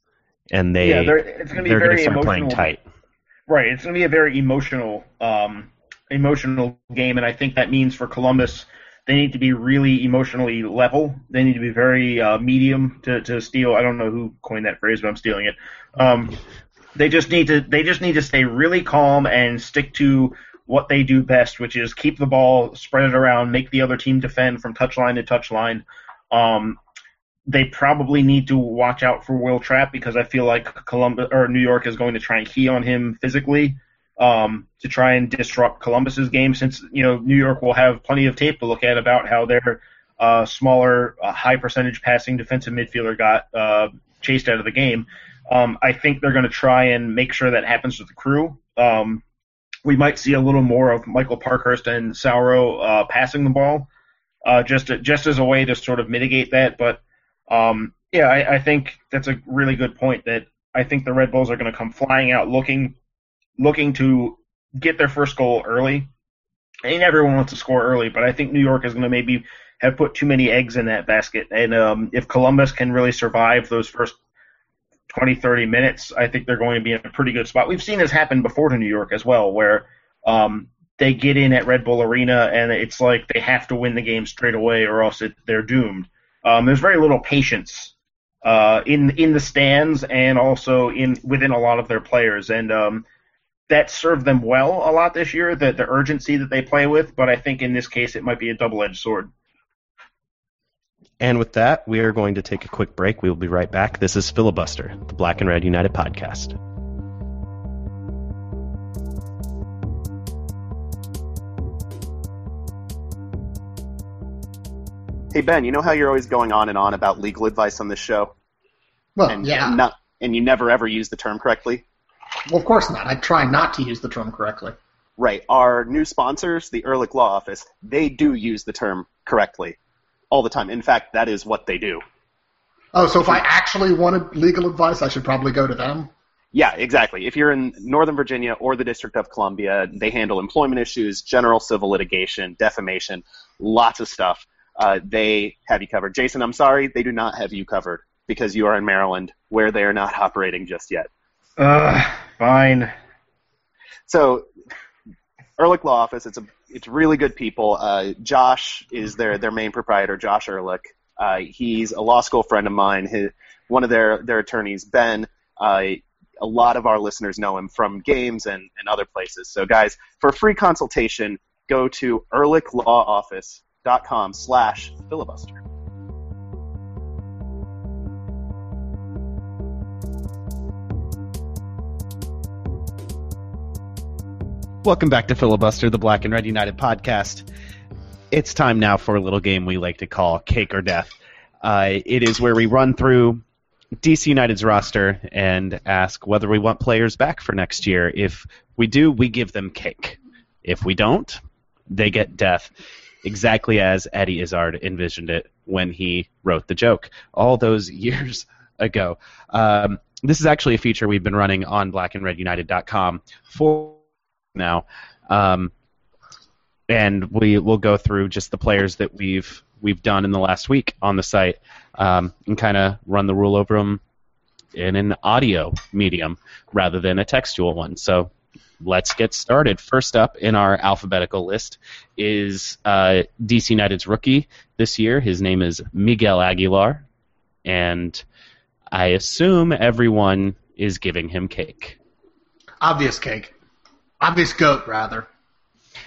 and they yeah, they're, it's going to be very emotional. playing tight. Right, it's going to be a very emotional, um, emotional game, and I think that means for Columbus, they need to be really emotionally level. They need to be very uh, medium to, to steal. I don't know who coined that phrase, but I'm stealing it. Um, they just need to they just need to stay really calm and stick to what they do best, which is keep the ball, spread it around, make the other team defend from touchline to touchline. Um, they probably need to watch out for Will Trapp because I feel like Columbus or New York is going to try and key on him physically um, to try and disrupt Columbus's game. Since you know New York will have plenty of tape to look at about how their uh, smaller, uh, high percentage passing defensive midfielder got uh, chased out of the game. Um, I think they're going to try and make sure that happens to the crew. Um, we might see a little more of Michael Parkhurst and Sauro uh, passing the ball, uh, just to, just as a way to sort of mitigate that. But um, yeah, I, I think that's a really good point. That I think the Red Bulls are going to come flying out, looking looking to get their first goal early. Mean, everyone wants to score early, but I think New York is going to maybe have put too many eggs in that basket. And um, if Columbus can really survive those first 20, 30 minutes, I think they're going to be in a pretty good spot. We've seen this happen before to New York as well, where um, they get in at Red Bull Arena and it's like they have to win the game straight away or else it, they're doomed. Um, there's very little patience uh, in in the stands and also in within a lot of their players, and um, that served them well a lot this year. The the urgency that they play with, but I think in this case it might be a double edged sword. And with that, we are going to take a quick break. We will be right back. This is Filibuster, the Black and Red United podcast. Hey Ben, you know how you're always going on and on about legal advice on this show, Well, and yeah. not, and you never ever use the term correctly. Well, of course not. I try not to use the term correctly. Right. Our new sponsors, the Ehrlich Law Office, they do use the term correctly all the time. In fact, that is what they do. Oh, so if I actually wanted legal advice, I should probably go to them. Yeah, exactly. If you're in Northern Virginia or the District of Columbia, they handle employment issues, general civil litigation, defamation, lots of stuff. Uh, they have you covered. Jason, I'm sorry, they do not have you covered because you are in Maryland, where they are not operating just yet. Uh, fine. So, Ehrlich Law Office, it's a it's really good people. Uh, Josh is their their main proprietor, Josh Ehrlich. Uh, he's a law school friend of mine. His, one of their their attorneys, Ben. Uh, a lot of our listeners know him from games and, and other places. So, guys, for a free consultation, go to ehrlichlawoffice.com slash filibuster. Welcome back to Filibuster, the Black and Red United podcast. It's time now for a little game we like to call Cake or Death. Uh, it is where we run through DC United's roster and ask whether we want players back for next year. If we do, we give them cake. If we don't, they get death. Exactly as Eddie Izzard envisioned it when he wrote the joke all those (laughs) years ago. Um, this is actually a feature we've been running on blackandredunited.com for now. Um, and we will go through just the players that we've we've done in the last week on the site um, and kind of run the rule over them in an audio medium rather than a textual one. So let's get started. First up in our alphabetical list is uh, DC United's rookie this year. His name is Miguel Aguilar, and I assume everyone is giving him cake. Obvious cake. Obvious goat, rather. (laughs)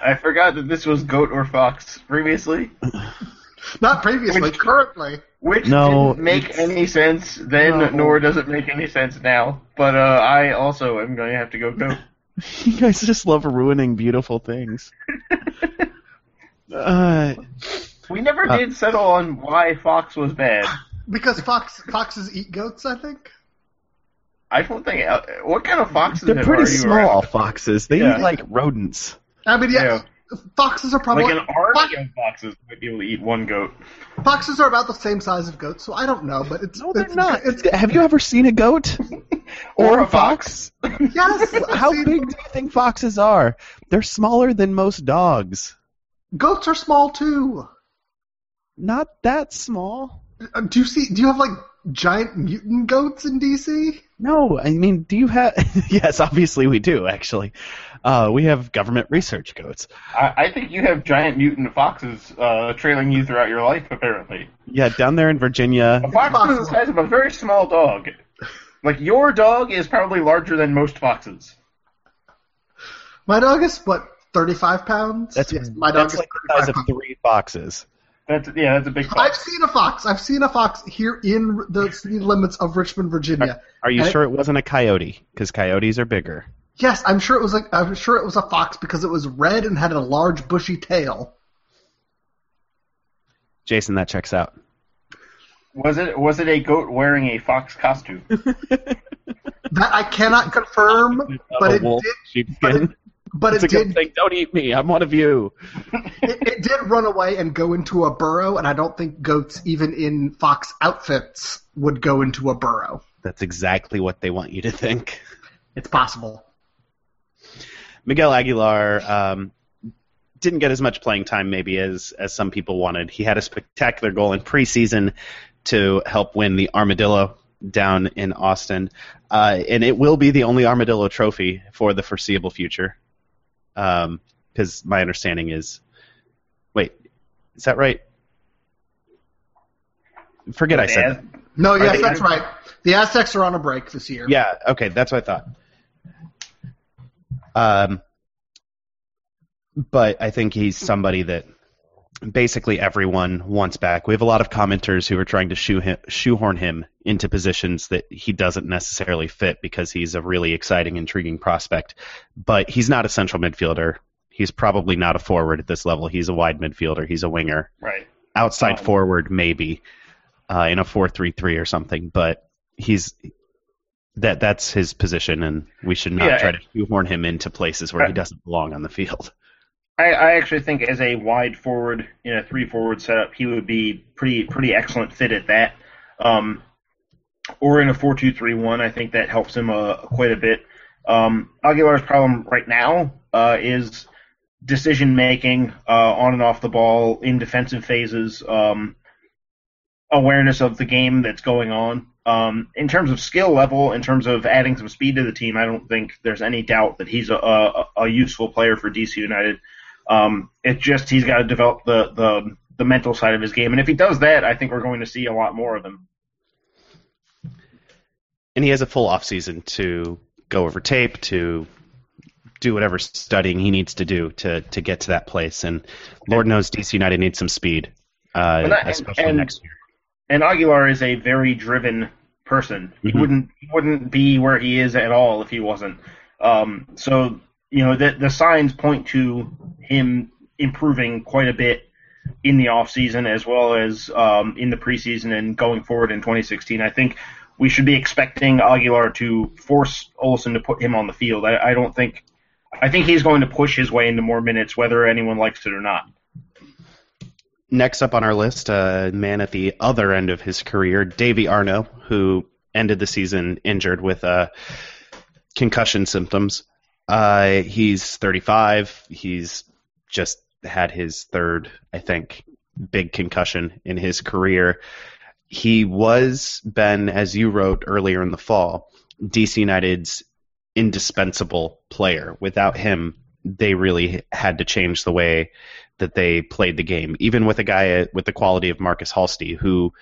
I forgot that this was goat or fox previously, Not previously, Which- currently. which No, didn't make any sense then, No. nor does it make any sense now. But uh, I also am going to have to go goat. (laughs) You guys just love ruining beautiful things. (laughs) uh, We never Uh, did settle on why fox was bad. Because fox foxes eat goats, I think. I don't think. Uh, what kind of foxes they're are pretty you small around? foxes. They Yeah. eat like rodents. I mean, yeah, foxes are probably Like an army fo- of foxes might be able to eat one goat. foxes are about the same size of goats, so I don't know, but it's No, they're it's, not. It's, Have you ever seen a goat (laughs) or, a fox? yes, (laughs) How seen- big do you think foxes are? They're smaller than most dogs. Goats are small too. Not that small. Uh, Do you see? Do you have like giant mutant goats in DC? No, I mean, do you have? (laughs) yes, obviously we do. Actually, uh, we have government research goats. I, I think you have giant mutant foxes uh, trailing you throughout your life. Apparently, Yeah, down there in Virginia. a fox is the size of a very small dog. Like your dog is probably larger than most foxes. My dog is what thirty-five pounds. That's yes, my dog that's is like the size 35 of three foxes. That's yeah, that's a big Fox. I've seen a fox. I've seen a fox here in the city limits of Richmond, Virginia. Are you And- sure it wasn't a coyote? Because coyotes are bigger. Yes, I'm sure it was like I'm sure it was a fox because it was red and had a large bushy tail. Jason, that checks out. Was it was it a goat wearing a fox costume? (laughs) That I cannot confirm, (laughs) but a it wolf did. But It's it a good did. thing. Don't eat me. I'm one of you. (laughs) It, it did run away and go into a burrow, and I don't think goats, even in fox outfits, would go into a burrow. That's exactly what they want you to think. It's possible. Miguel Aguilar um, didn't get as much playing time, maybe as as some people wanted. He had a spectacular goal in preseason to help win the Armadillo down in Austin, uh, and it will be the only Armadillo trophy for the foreseeable future. Because my understanding is, wait, is that right? Forget I said that. No, yes, they- that's right. The Aztex are on a break this year. Yeah, okay, that's what I thought. Um, but I think he's somebody that basically everyone wants back. We have a lot of commenters who are trying to shoe him, shoehorn him into positions that he doesn't necessarily fit because he's a really exciting, intriguing prospect. But he's not a central midfielder. He's probably not a forward at this level. He's a wide midfielder. He's a winger Right. outside Um, forward maybe uh, in a four-three-three or something, but he's that that's his position, and we should not Yeah. try to shoehorn him into places where he doesn't belong on the field. I, I actually think as a wide forward in a three forward setup, he would be pretty pretty excellent fit at that. Um, or in a four two three one, I think that helps him uh, quite a bit. Um, Aguilar's problem right now uh, is decision making uh, on and off the ball in defensive phases, um, awareness of the game that's going on. Um, in terms of skill level, in terms of adding some speed to the team, I don't think there's any doubt that he's a, a, a useful player for DC United. Um, it's just he's got to develop the, the the mental side of his game, and if he does that, I think we're going to see a lot more of him. And he has a full off season to go over tape, to do whatever studying he needs to do to to get to that place. And Lord knows DC United needs some speed, uh, that- especially and- next year. And Aguilar is a very driven person. He Mhm. wouldn't he wouldn't be where he is at all if he wasn't. Um, so you know the the signs point to him improving quite a bit in the off season as well as um, in the preseason and going forward in 2016. I think we should be expecting Aguilar to force Olsen to put him on the field. I, I don't think. I think he's going to push his way into more minutes, whether anyone likes it or not. Next up on our list, a man at the other end of his career, Davy Arnaud, who ended the season injured with uh, concussion symptoms. Uh, he's 35. He's just had his third, I think, big concussion in his career. He was, Ben, as you wrote earlier in the fall, DC United's indispensable player. Without him, they really had to change the way that they played the game, even with a guy with the quality of Markus Halsti, who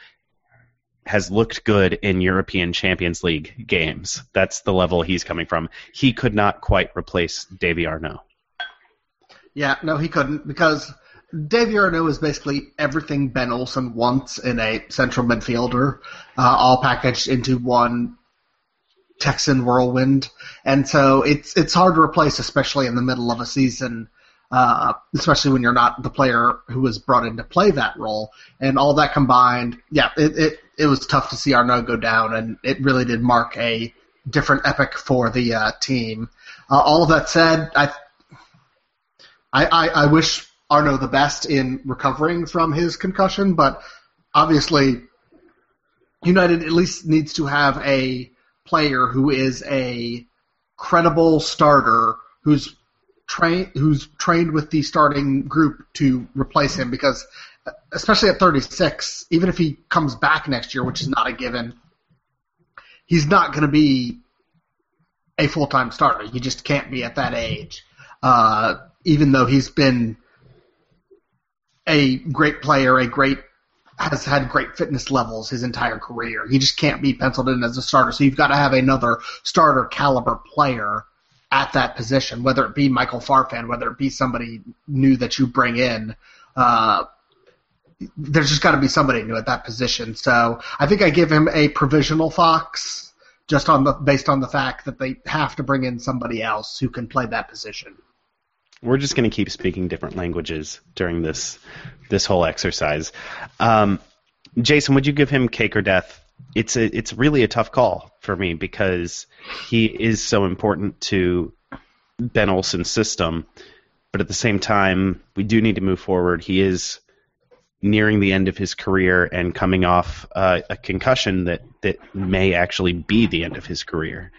has looked good in European Champions League games. That's the level he's coming from. He could not quite replace Davy Arnaud. Yeah, no, he couldn't because Davy Arnaud is basically everything Ben Olsen wants in a central midfielder, uh, all packaged into one Texan whirlwind, and so it's it's hard to replace, especially in the middle of a season, uh, especially when you're not the player who was brought in to play that role, and all that combined, yeah, it it, it was tough to see Arnaud go down, and it really did mark a different epic for the uh, team. Uh, all of that said, I I, I, I wish Arnaud the best in recovering from his concussion, but obviously, United at least needs to have a player who is a credible starter who's trained who's trained with the starting group to replace him because especially at 36 even if he comes back next year which is not a given he's not going to be a full-time starter he just can't be at that age uh, even though he's been a great player, a great has had great fitness levels his entire career. He just can't be penciled in as a starter. So you've got to have another starter caliber player at that position, whether it be Michael Farfan, whether it be somebody new that you bring in. Uh, there's just got to be somebody new at that position. So I think I give him a provisional Fox, just on the based on the fact that they have to bring in somebody else who can play that position. We're just going to keep speaking different languages during this this whole exercise. Um, Jason, would you give him cake or death? It's a it's really a tough call for me because he is so important to Ben Olsen's system, but at the same time, we do need to move forward. He is nearing the end of his career and coming off uh, a concussion that that may actually be the end of his career.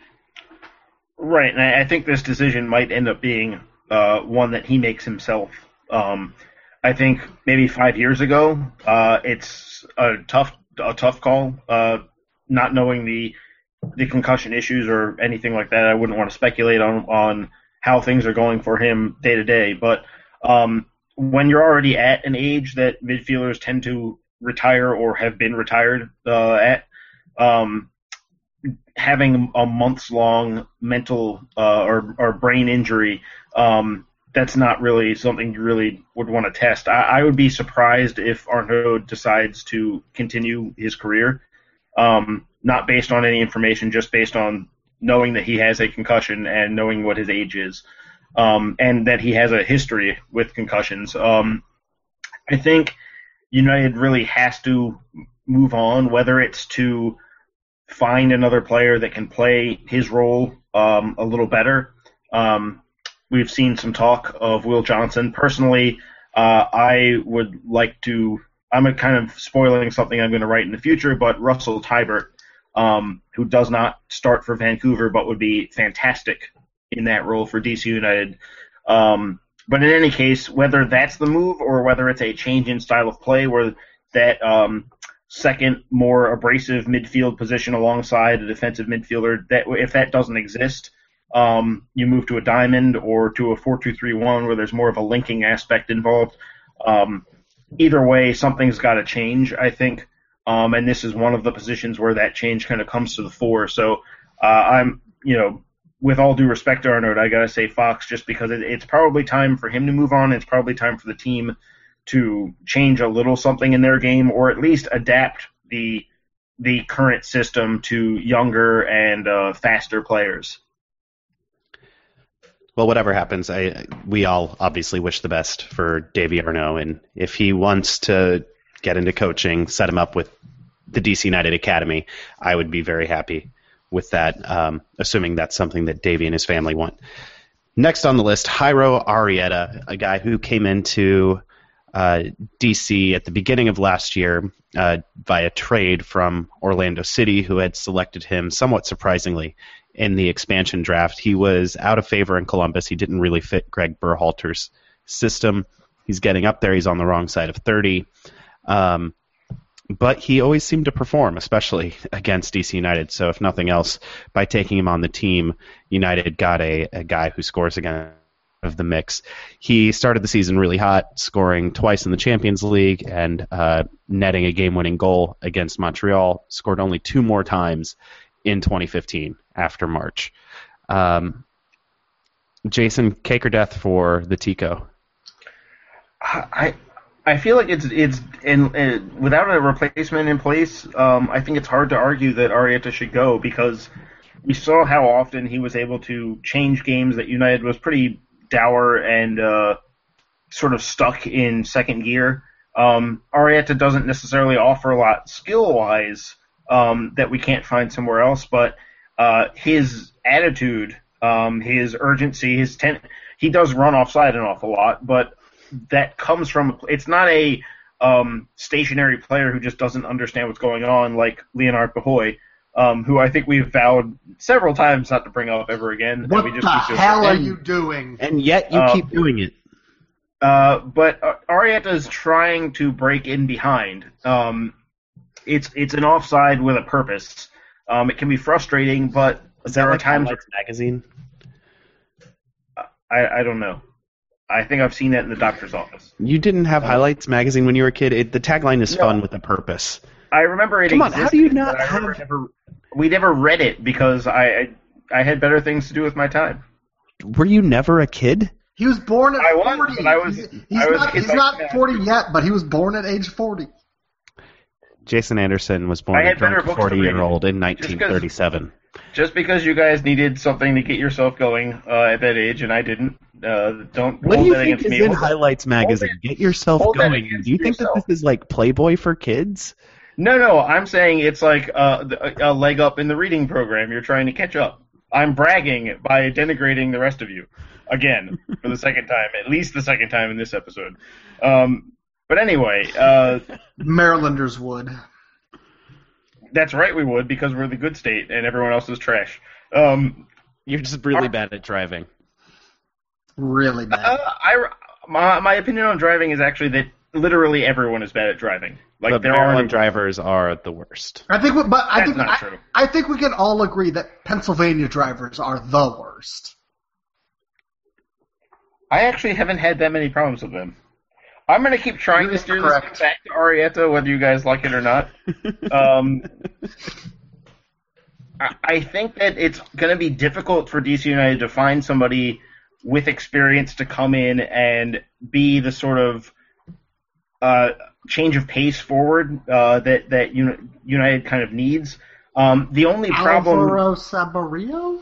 Right, and I I think this decision might end up being uh, one that he makes himself. Um, I think maybe five years ago, uh, it's a tough a tough call. Uh, not knowing the the concussion issues or anything like that, I wouldn't want to speculate on on how things are going for him day to day. But um, when you're already at an age that midfielders tend to retire or have been retired uh, at, um, having a months long mental uh, or, or brain injury, um, that's not really something you really would want to test. I, I would be surprised if Arnaud decides to continue his career, um, not based on any information, just based on knowing that he has a concussion and knowing what his age is, um, and that he has a history with concussions. Um, I think United really has to move on, whether it's to find another player that can play his role um, a little better. We've seen some talk of Will Johnson. Personally, uh, I would like to. I'm kind of spoiling something I'm going to write in the future, but Russell Teibert, um, who does not start for Vancouver but would be fantastic in that role for DC United. Um, but in any case, whether that's the move or whether it's a change in style of play where that um, second, more abrasive midfield position alongside a defensive midfielder, that if that doesn't exist, um, you move to a diamond or to a 4-2-3-1 where there's more of a linking aspect involved. Um, either way, something's got to change, I think. Um, and this is one of the positions where that change kind of comes to the fore. So uh, I'm, you know, with all due respect to Arnold, I gotta say Fox just because it, it's probably time for him to move on. It's probably time for the team to change a little something in their game, or at least adapt the the current system to younger and uh, faster players. Well, whatever happens, I we all obviously wish the best for Davy Arnaud, and if he wants to get into coaching, set him up with the DC United Academy, I would be very happy with that, um, assuming that's something that Davy and his family want. Next on the list, Jairo Arrieta, a guy who came into uh, DC at the beginning of last year uh, via trade from Orlando City, who had selected him somewhat surprisingly in the expansion draft. He was out of favor in Columbus. He didn't really fit Greg Berhalter's system. He's getting up there. He's on the wrong side of 30. Um, but he always seemed to perform, especially (laughs) against DC United. So, if nothing else, by taking him on the team, United got a, a guy who scores again of the mix. He started the season really hot, scoring twice in the Champions League and uh, netting a game-winning goal against Montreal. Scored only two more times in 2015 after March. Um, Jason, cake or death for the Tico? I I feel like it's it's in, in without a replacement in place. Um, I think it's hard to argue that Arrieta should go because we saw how often he was able to change games that United was pretty dour and uh, sort of stuck in second gear. Um, Arrieta doesn't necessarily offer a lot skill wise um, that we can't find somewhere else, but uh, his attitude, um, his urgency, his ten- he does run offside an awful lot, but that comes from it's not a um, stationary player who just doesn't understand what's going on like Leonard Bahoy, um, who I think we've vowed several times not to bring up ever again. What we just the hell are you doing? And yet you Uh, keep doing it. Uh, but uh, Arrieta is trying to break in behind. Um, it's it's an offside with a purpose. Um, it can be frustrating, but Is there that are like times Highlights magazine? I, I don't know. I think I've seen that in the doctor's office. You didn't have Highlights magazine when you were a kid. It, the tagline is No. fun with a purpose. I remember it. Come on, how do you not I remember have- Never, we never read it because I, I I had better things to do with my time. Were you never a kid? He was born at I was, 40. but I was- he's he's I was not, he's not 40 yet, but he was born at age 40. Jason Anderson was born a drunk books to read. 40 year old in 1937. Just because you guys needed something to get yourself going uh, at that age, and I didn't, uh, don't What do hold you that think against is me. in Hold that- Highlights magazine? Get yourself going. Do you think yourself. that this is like Playboy for kids? No, no, I'm saying it's like uh, a, a leg up in the reading program. You're trying to catch up. I'm bragging by denigrating the rest of you again for the second time, at least the second time in this episode. Um, but anyway, (laughs) uh, Marylanders would. that's right, we would because we're the good state and everyone else is trash. Um, You're just really bad at driving. Really bad. uh, I my, my opinion on driving is actually that literally everyone is bad at driving. Like but there Maryland are drivers are the worst. I think, we, but I That's think not I, true. I think we can all agree that Pennsylvania drivers are the worst. I actually haven't had that many problems with them. I'm gonna keep trying to steer correct. this back to Arrieta, whether you guys like it or not. (laughs) um, I, I think that it's gonna be difficult for DC United to find somebody with experience to come in and be the sort of uh, change of pace forward uh, that that United kind of needs. Um, the only problem Alvaro Saborio?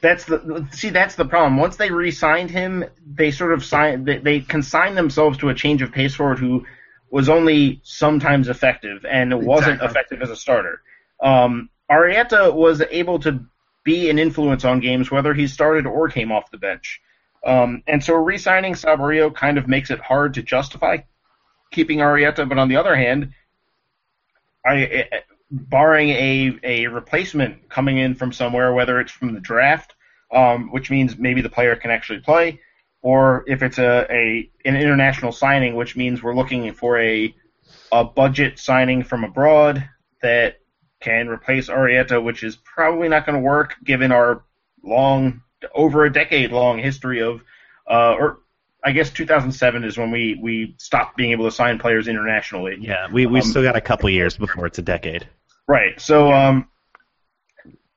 That's the see. That's the problem. Once they re-signed him, they sort of signed. They, they consigned themselves to a change of pace forward who was only sometimes effective and wasn't effective as a starter. Um, Arrieta was able to be an influence on games whether he started or came off the bench. Um, and so re-signing Saborio kind of makes it hard to justify keeping Arrieta. But on the other hand, I, barring a, a replacement coming in from somewhere, whether it's from the draft, um, which means maybe the player can actually play, or if it's a, a an international signing, which means we're looking for a a budget signing from abroad that can replace Arrieta, which is probably not going to work given our long, over a decade long history of, uh, or I guess 2007 is when we, we stopped being able to sign players internationally. Yeah, we we Um, still got a couple years before it's a decade. Right. So, um,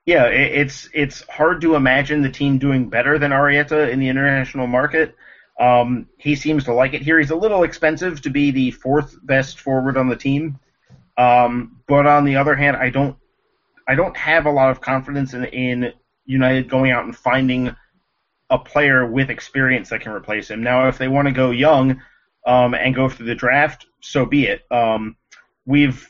yeah, it, it's it's hard to imagine the team doing better than Arrieta in the international market. Um, he seems to like it here. He's a little expensive to be the fourth best forward on the team, um, but on the other hand, I don't I don't have a lot of confidence in in United going out and finding a player with experience that can replace him. Now, if they want to go young um, and go through the draft, so be it. Um, we've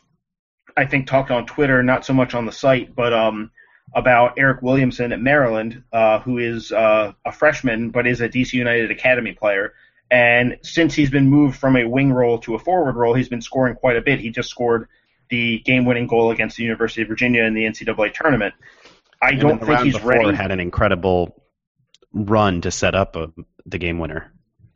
I think talked on Twitter, not so much on the site, but um, about Eryk Williamson at Maryland, uh, who is uh, a freshman but is a DC United Academy player. And since he's been moved from a wing role to a forward role, he's been scoring quite a bit. He just scored the game-winning goal against the University of Virginia in the NCAA tournament. I And don't think he's ready. Had an incredible run to set up a, the game winner.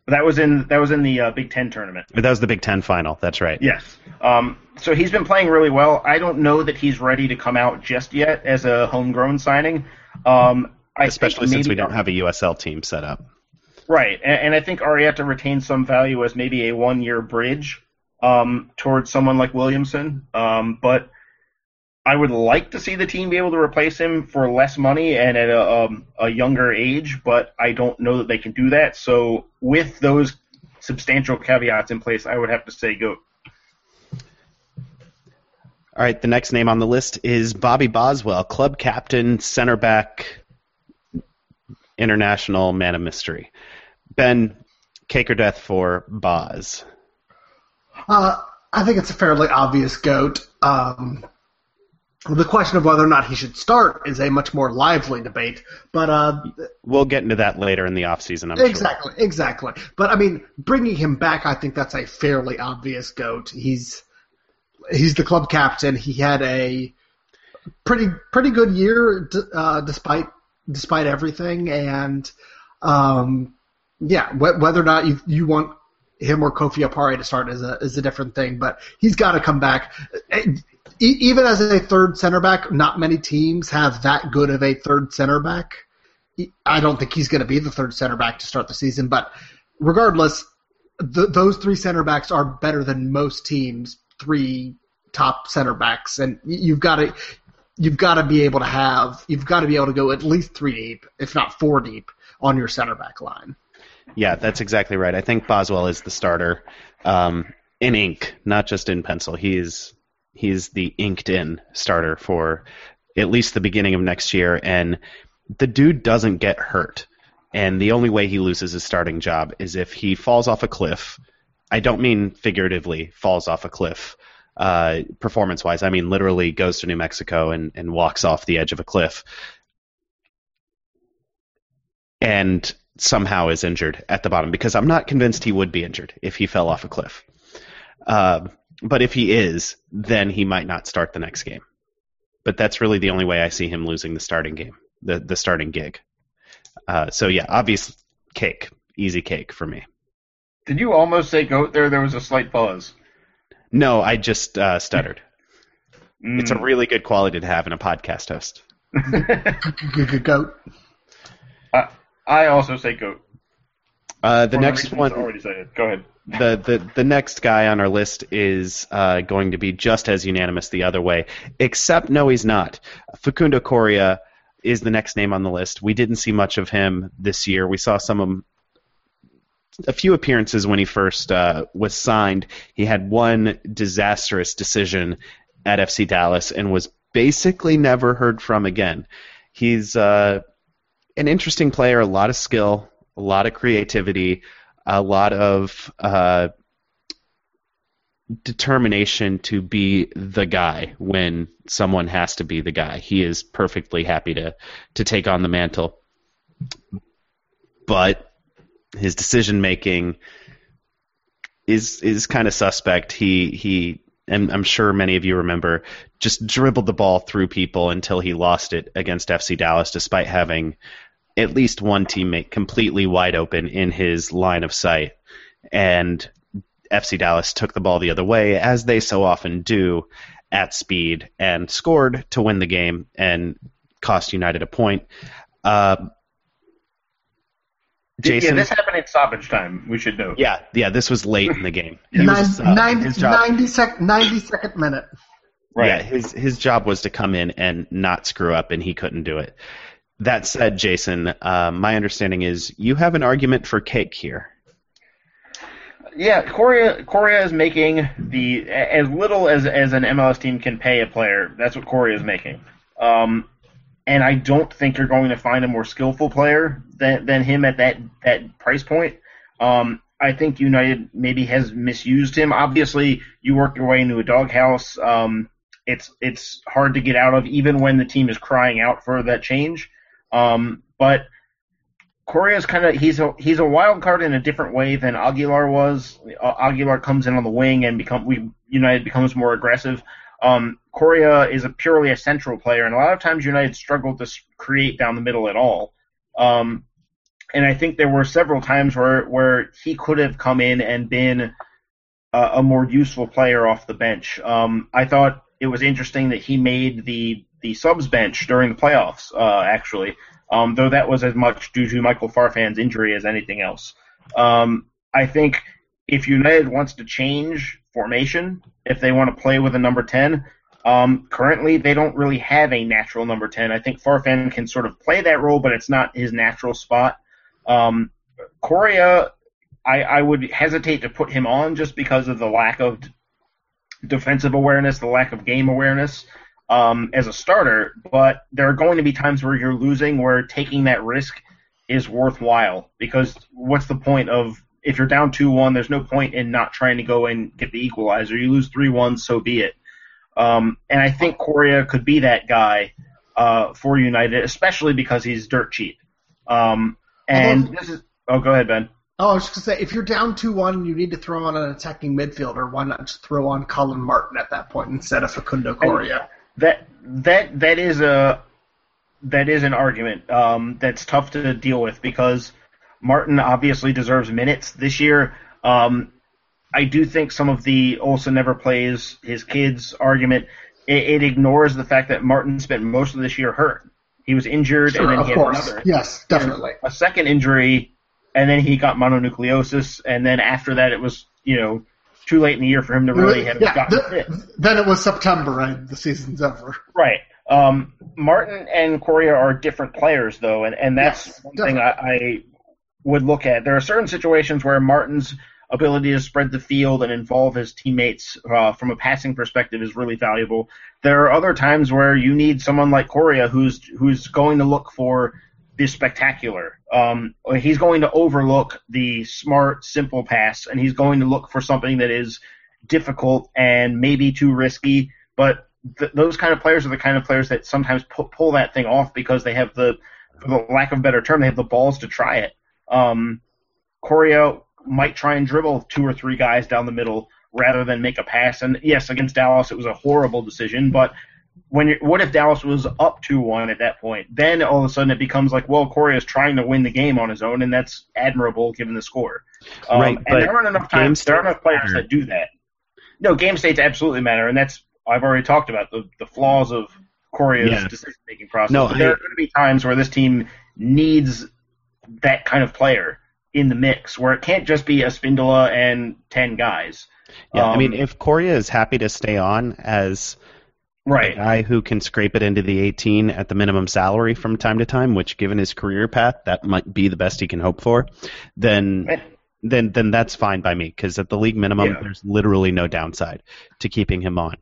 That was in that was in the uh, Big Ten tournament. But that was the Big Ten final. That's right. Yes. Um, so he's been playing really well. I don't know that he's ready to come out just yet as a homegrown signing. Um, I Especially since we don't have a USL team set up. Right, and, and I think Arrieta retains some value as maybe a one-year bridge um, towards someone like Williamson. Um, but I would like to see the team be able to replace him for less money and at a, um, a younger age, but I don't know that they can do that. So with those substantial caveats in place, I would have to say go. All right, the next name on the list is Bobby Boswell, club captain, center back, international man of mystery. Ben, cake or death for Boz? Uh, I think it's a fairly obvious goat. Um, the question of whether or not he should start is a much more lively debate. But uh, We'll get into that later in the offseason, I'm sure. exactly, exactly. But I mean, bringing him back, I think that's a fairly obvious goat. He's he's the club captain. He had a pretty pretty good year uh, despite despite everything, and um, yeah, wh- whether or not you you want him or Kofi Opare to start is a is a different thing, but he's got to come back. Even as a third center back, not many teams have that good of a third center back. I don't think he's going to be the third center back to start the season, but regardless, th- those three center backs are better than most teams' three top center backs, and you've got to you've got to be able to have you've got to be able to go at least three deep, if not four deep, on your center back line. Yeah, that's exactly right. I think Boswell is the starter um, in ink, not just in pencil. He's he's the inked in starter for at least the beginning of next year, and the dude doesn't get hurt. And the only way he loses his starting job is if he falls off a cliff. I don't mean figuratively falls off a cliff, uh, performance wise. I mean literally goes to New Mexico and, and walks off the edge of a cliff and somehow is injured at the bottom because I'm not convinced he would be injured if he fell off a cliff. Uh, but if he is, then he might not start the next game. But that's really the only way I see him losing the starting game, the the starting gig. Uh, so yeah, obvious cake, easy cake for me. Did you almost say goat there? There was a slight pause. No, I just uh, stuttered. Mm. It's a really good quality to have in a podcast host. Goat. (laughs) I also say goat. Uh, the For next one, Already said it. Go ahead. The, the the next guy on our list is uh, going to be just as unanimous the other way, except no, he's not. Facundo Coria is the next name on the list. We didn't see much of him this year. We saw some of a few appearances when he first uh, was signed. He had one disastrous decision at FC Dallas and was basically never heard from again. He's uh, an interesting player, a lot of skill, a lot of creativity, a lot of uh, determination to be the guy when someone has to be the guy. He is perfectly happy to to take on the mantle. But his decision making is is kind of suspect. He he and I'm sure many of you remember, just dribbled the ball through people until he lost it against FC Dallas, despite having at least one teammate completely wide open in his line of sight. And FC Dallas took the ball the other way, as they so often do, at speed, and scored to win the game and cost United a point. Uh, Jason, yeah, this happened in stoppage time. We should know. Yeah, yeah, this was late in the game. (laughs) He Nine, was, uh, 90, 90, sec, 90 second minute. Right. Yeah, his his job was to come in and not screw up, and he couldn't do it. That said, Jason, uh, my understanding is you have an argument for cake here. Yeah, Coria Coria is making the as little as as an MLS team can pay a player. That's what Coria is making. Um, and I don't think you're going to find a more skillful player than, than him at that that price point. Um, I think United maybe has misused him. Obviously, you work your way into a doghouse. Um, it's it's hard to get out of, even when the team is crying out for that change. Um, but Coria is kind of he's a he's a wild card in a different way than Aguilar was. Uh, Aguilar comes in on the wing and become we United becomes more aggressive. Um, Coria is a purely a central player, and a lot of times United struggled to create down the middle at all. Um, and I think there were several times where where he could have come in and been a, a more useful player off the bench. Um, I thought it was interesting that he made the the subs bench during the playoffs. Uh, actually, um, though that was as much due to Michael Farfan's injury as anything else. Um, I think if United wants to change formation, if they want to play with a number 10, um, currently they don't really have a natural number 10. I think Farfan can sort of play that role, but it's not his natural spot. Um, Coria, I, I would hesitate to put him on just because of the lack of defensive awareness, the lack of game awareness um, as a starter. But there are going to be times where you're losing, where taking that risk is worthwhile. Because what's the point of if you're down two one, there's no point in not trying to go and get the equalizer. You lose three one, so be it. Um, and I think Coria could be that guy uh, for United, especially because he's dirt cheap. Um, and this is oh, go ahead, Ben. Oh, I was just gonna say, if you're down two one, you need to throw on an attacking midfielder. Why not just throw on Colin Martin at that point instead of Facundo Coria? That that that is a that is an argument um, that's tough to deal with because Martin obviously deserves minutes this year. Um, I do think some of the Olsen never plays his kids argument. It, it, ignores the fact that Martin spent most of this year hurt. He was injured sure, and then he had course. another. Yes, definitely. A second injury, and then he got mononucleosis, and then after that it was you know too late in the year for him to really have yeah, gotten the, fit. Then it was September and the season's over. Right. Um, Martin and Coria are different players though, and, and that's yes, one thing I, I would look at. There are certain situations where Martin's ability to spread the field and involve his teammates uh, from a passing perspective is really valuable. There are other times where you need someone like Coria who's who's going to look for the spectacular. Um, he's going to overlook the smart, simple pass, and he's going to look for something that is difficult and maybe too risky. But th- those kind of players are the kind of players that sometimes pu- pull that thing off because they have the, for the lack of a better term, they have the balls to try it. Um, Coria might try and dribble two or three guys down the middle rather than make a pass. And yes, against Dallas, it was a horrible decision. But when you what if Dallas was up two one at that point? Then all of a sudden it becomes like, well, Coria is trying to win the game on his own, and that's admirable given the score. Um, right, and there aren't enough times. There aren't enough players matter. that do that. No, game states absolutely matter, and that's I've already talked about the the flaws of Coria's yeah. decision making process. No, but there I, are going to be times where this team needs that kind of player in the mix, where it can't just be a Spindola and ten guys. Yeah, um, I mean, um, if Coria is happy to stay on as right. a guy who can scrape it into the 18 at the minimum salary from time to time, which, given his career path, that might be the best he can hope for, then then then that's fine by me because at the league minimum, yeah. there's literally no downside to keeping him on.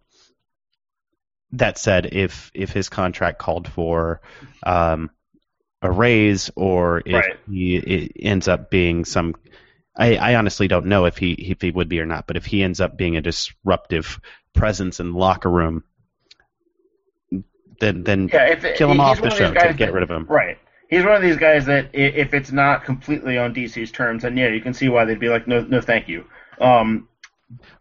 That said, if if his contract called for um, a raise or if right. he ends up being some I, I, honestly don't know if he if he would be or not, but if he ends up being a disruptive presence in the locker room, then then yeah, if, kill him off the show to get rid of him. Right. he's one of these guys that if it's not completely on DC's terms, then yeah, you can see why they'd be like, no, no, thank you. Um,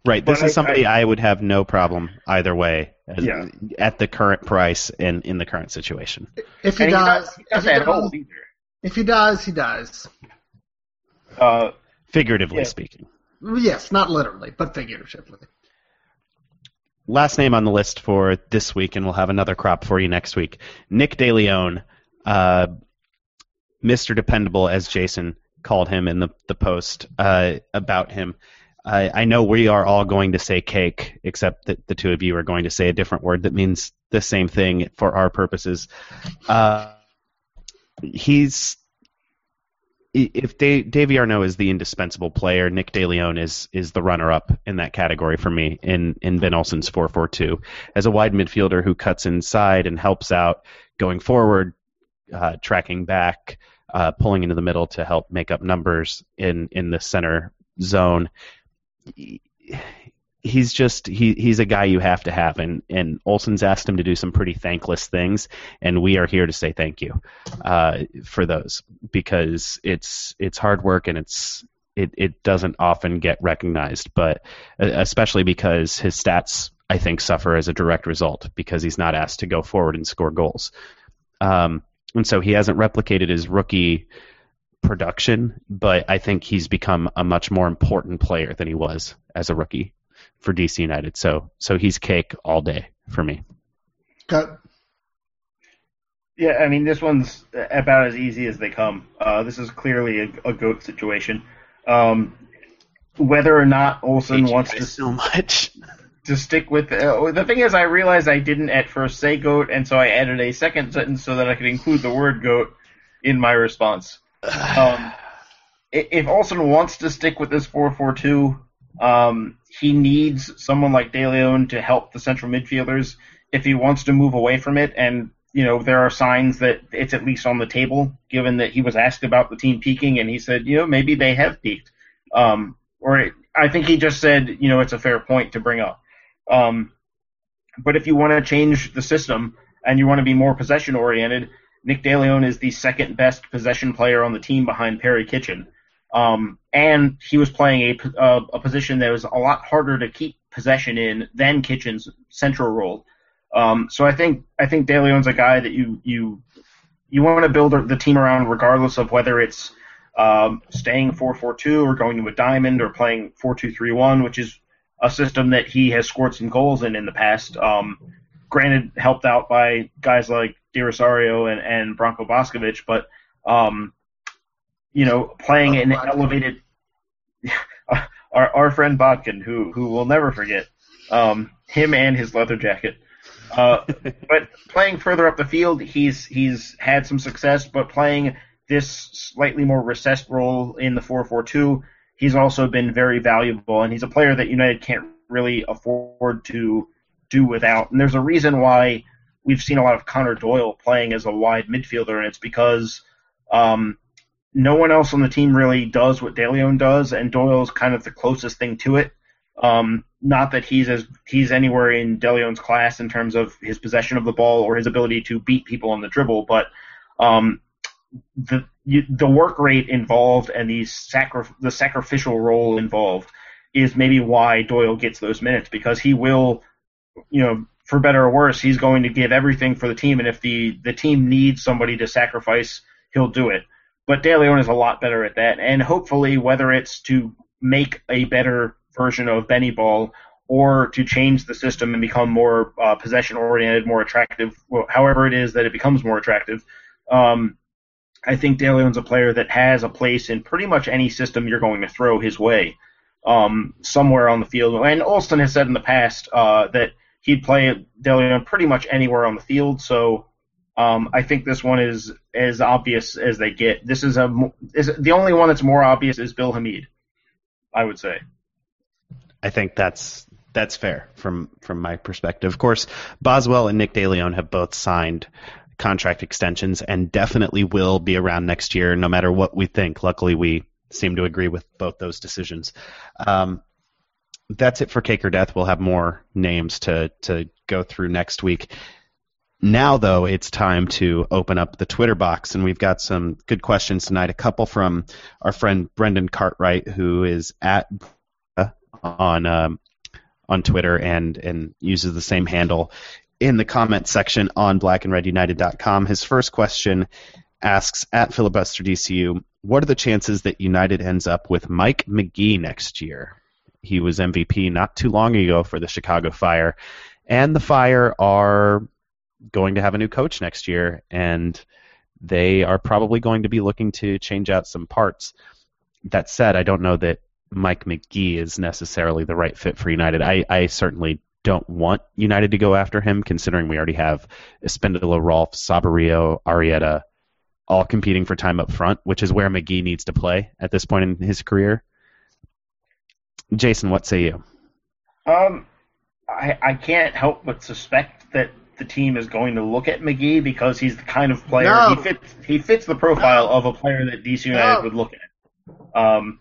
Right. This is I- somebody I, would have no problem either way as- Yeah. at the current price and in the current situation. If he and he's not, does, he's if he that does, if he does, he does. Uh, Figuratively Yeah. speaking. Yes, not literally, but figuratively. Last name on the list for this week, and we'll have another crop for you next week. Nick DeLeon, uh, Mr. Dependable, as Jason called him in the, the post uh, about him. I, I know we are all going to say cake, except that the two of you are going to say a different word that means the same thing for our purposes. Uh, he's if Dave, Davy is the indispensable player, Nick DeLeon is is the runner-up in that category for me in in Ben Olsen's 4-4-2 as a wide midfielder who cuts inside and helps out going forward, uh, tracking back, uh, pulling into the middle to help make up numbers in in the center zone. He's just he he's a guy you have to have, and and Olsen's asked him to do some pretty thankless things, and we are here to say thank you uh, for those because it's it's hard work and it's it, it doesn't often get recognized, but uh, especially because his stats I think suffer as a direct result because he's not asked to go forward and score goals, um, and so he hasn't replicated his rookie production, but I think he's become a much more important player than he was as a rookie for DC United. So so he's cake all day for me. Cut. Yeah, I mean, this one's about as easy as they come. Uh, this is clearly a, a goat situation. Um, whether or not Olsen wants to so much. to stick with uh, the thing is, I realized I didn't at first say goat, and so I added a second sentence so that I could include the word goat in my response. (sighs) Um, if Olsen wants to stick with this 4-4-2, um, he needs someone like De Leon to help the central midfielders. If he wants to move away from it, and you know there are signs that it's at least on the table, given that he was asked about the team peaking, and he said, you know, maybe they have peaked. Um, or it, I think he just said, you know, it's a fair point to bring up. Um, but if you want to change the system and you want to be more possession oriented, Nick DeLeon is the second best possession player on the team behind Perry Kitchen. Um, and he was playing a, a, a position that was a lot harder to keep possession in than Kitchen's central role. Um, so I think I think DeLeon's a guy that you you you want to build the team around regardless of whether it's um, staying 4-4-2 or going to a diamond or playing 4-2-3-1, which is a system that he has scored some goals in in the past. Um, granted, helped out by guys like De Rosario and, and Branko Boskovic, but um, you know, playing an elevated (laughs) our our friend Bodkin, who who we'll never forget, um, him and his leather jacket. Uh, (laughs) but playing further up the field, he's he's had some success. But playing this slightly more recessed role in the 4-4-2, he's also been very valuable, and he's a player that United can't really afford to do without. And there's a reason why we've seen a lot of Conor Doyle playing as a wide midfielder, and it's because um, no one else on the team really does what DeLeon does, and Doyle's kind of the closest thing to it. Um, not that he's as he's anywhere in DeLeon's class in terms of his possession of the ball or his ability to beat people on the dribble, but um, the you, the work rate involved and the sacri- the sacrificial role involved is maybe why Doyle gets those minutes because he will, you know, for better or worse, he's going to give everything for the team, and if the the team needs somebody to sacrifice, he'll do it. But De Leon is a lot better at that, and hopefully, whether it's to make a better version of Benny Ball or to change the system and become more uh, possession oriented, more attractive, however it is that it becomes more attractive. Um, I think De Leon's a player that has a place in pretty much any system you're going to throw his way, um, somewhere on the field. And Olsen has said in the past uh, that he'd play De Leon pretty much anywhere on the field. So um, I think this one is as obvious as they get. This is a is the only one that's more obvious is Bill Hamid, I would say. I think that's that's fair from from my perspective. Of course, Boswell and Nick DeLeon have both signed contract extensions and definitely will be around next year, no matter what we think. Luckily, we seem to agree with both those decisions. Um, that's it for Cake or Death. We'll have more names to to go through next week. Now, though, it's time to open up the Twitter box, and we've got some good questions tonight. A couple from our friend Brendan Cartwright, who is at on um, on Twitter and and uses the same handle in the comment section on blackandredunited.com. His first question asks at filibuster DCU, what are the chances that United ends up with Mike Magee next year? He was MVP not too long ago for the Chicago Fire, and the Fire are going to have a new coach next year, and they are probably going to be looking to change out some parts. That said, I don't know that Mike Magee is necessarily the right fit for United. I, I certainly don't want United to go after him, considering we already have Espindola, Rolfe, Saborio, Arrieta, all competing for time up front, which is where Magee needs to play at this point in his career. Jason, what say you? Um, I, I can't help but suspect that the team is going to look at Magee because he's the kind of player No. he fits. He fits the profile No. of a player that DC United No. would look at. Um,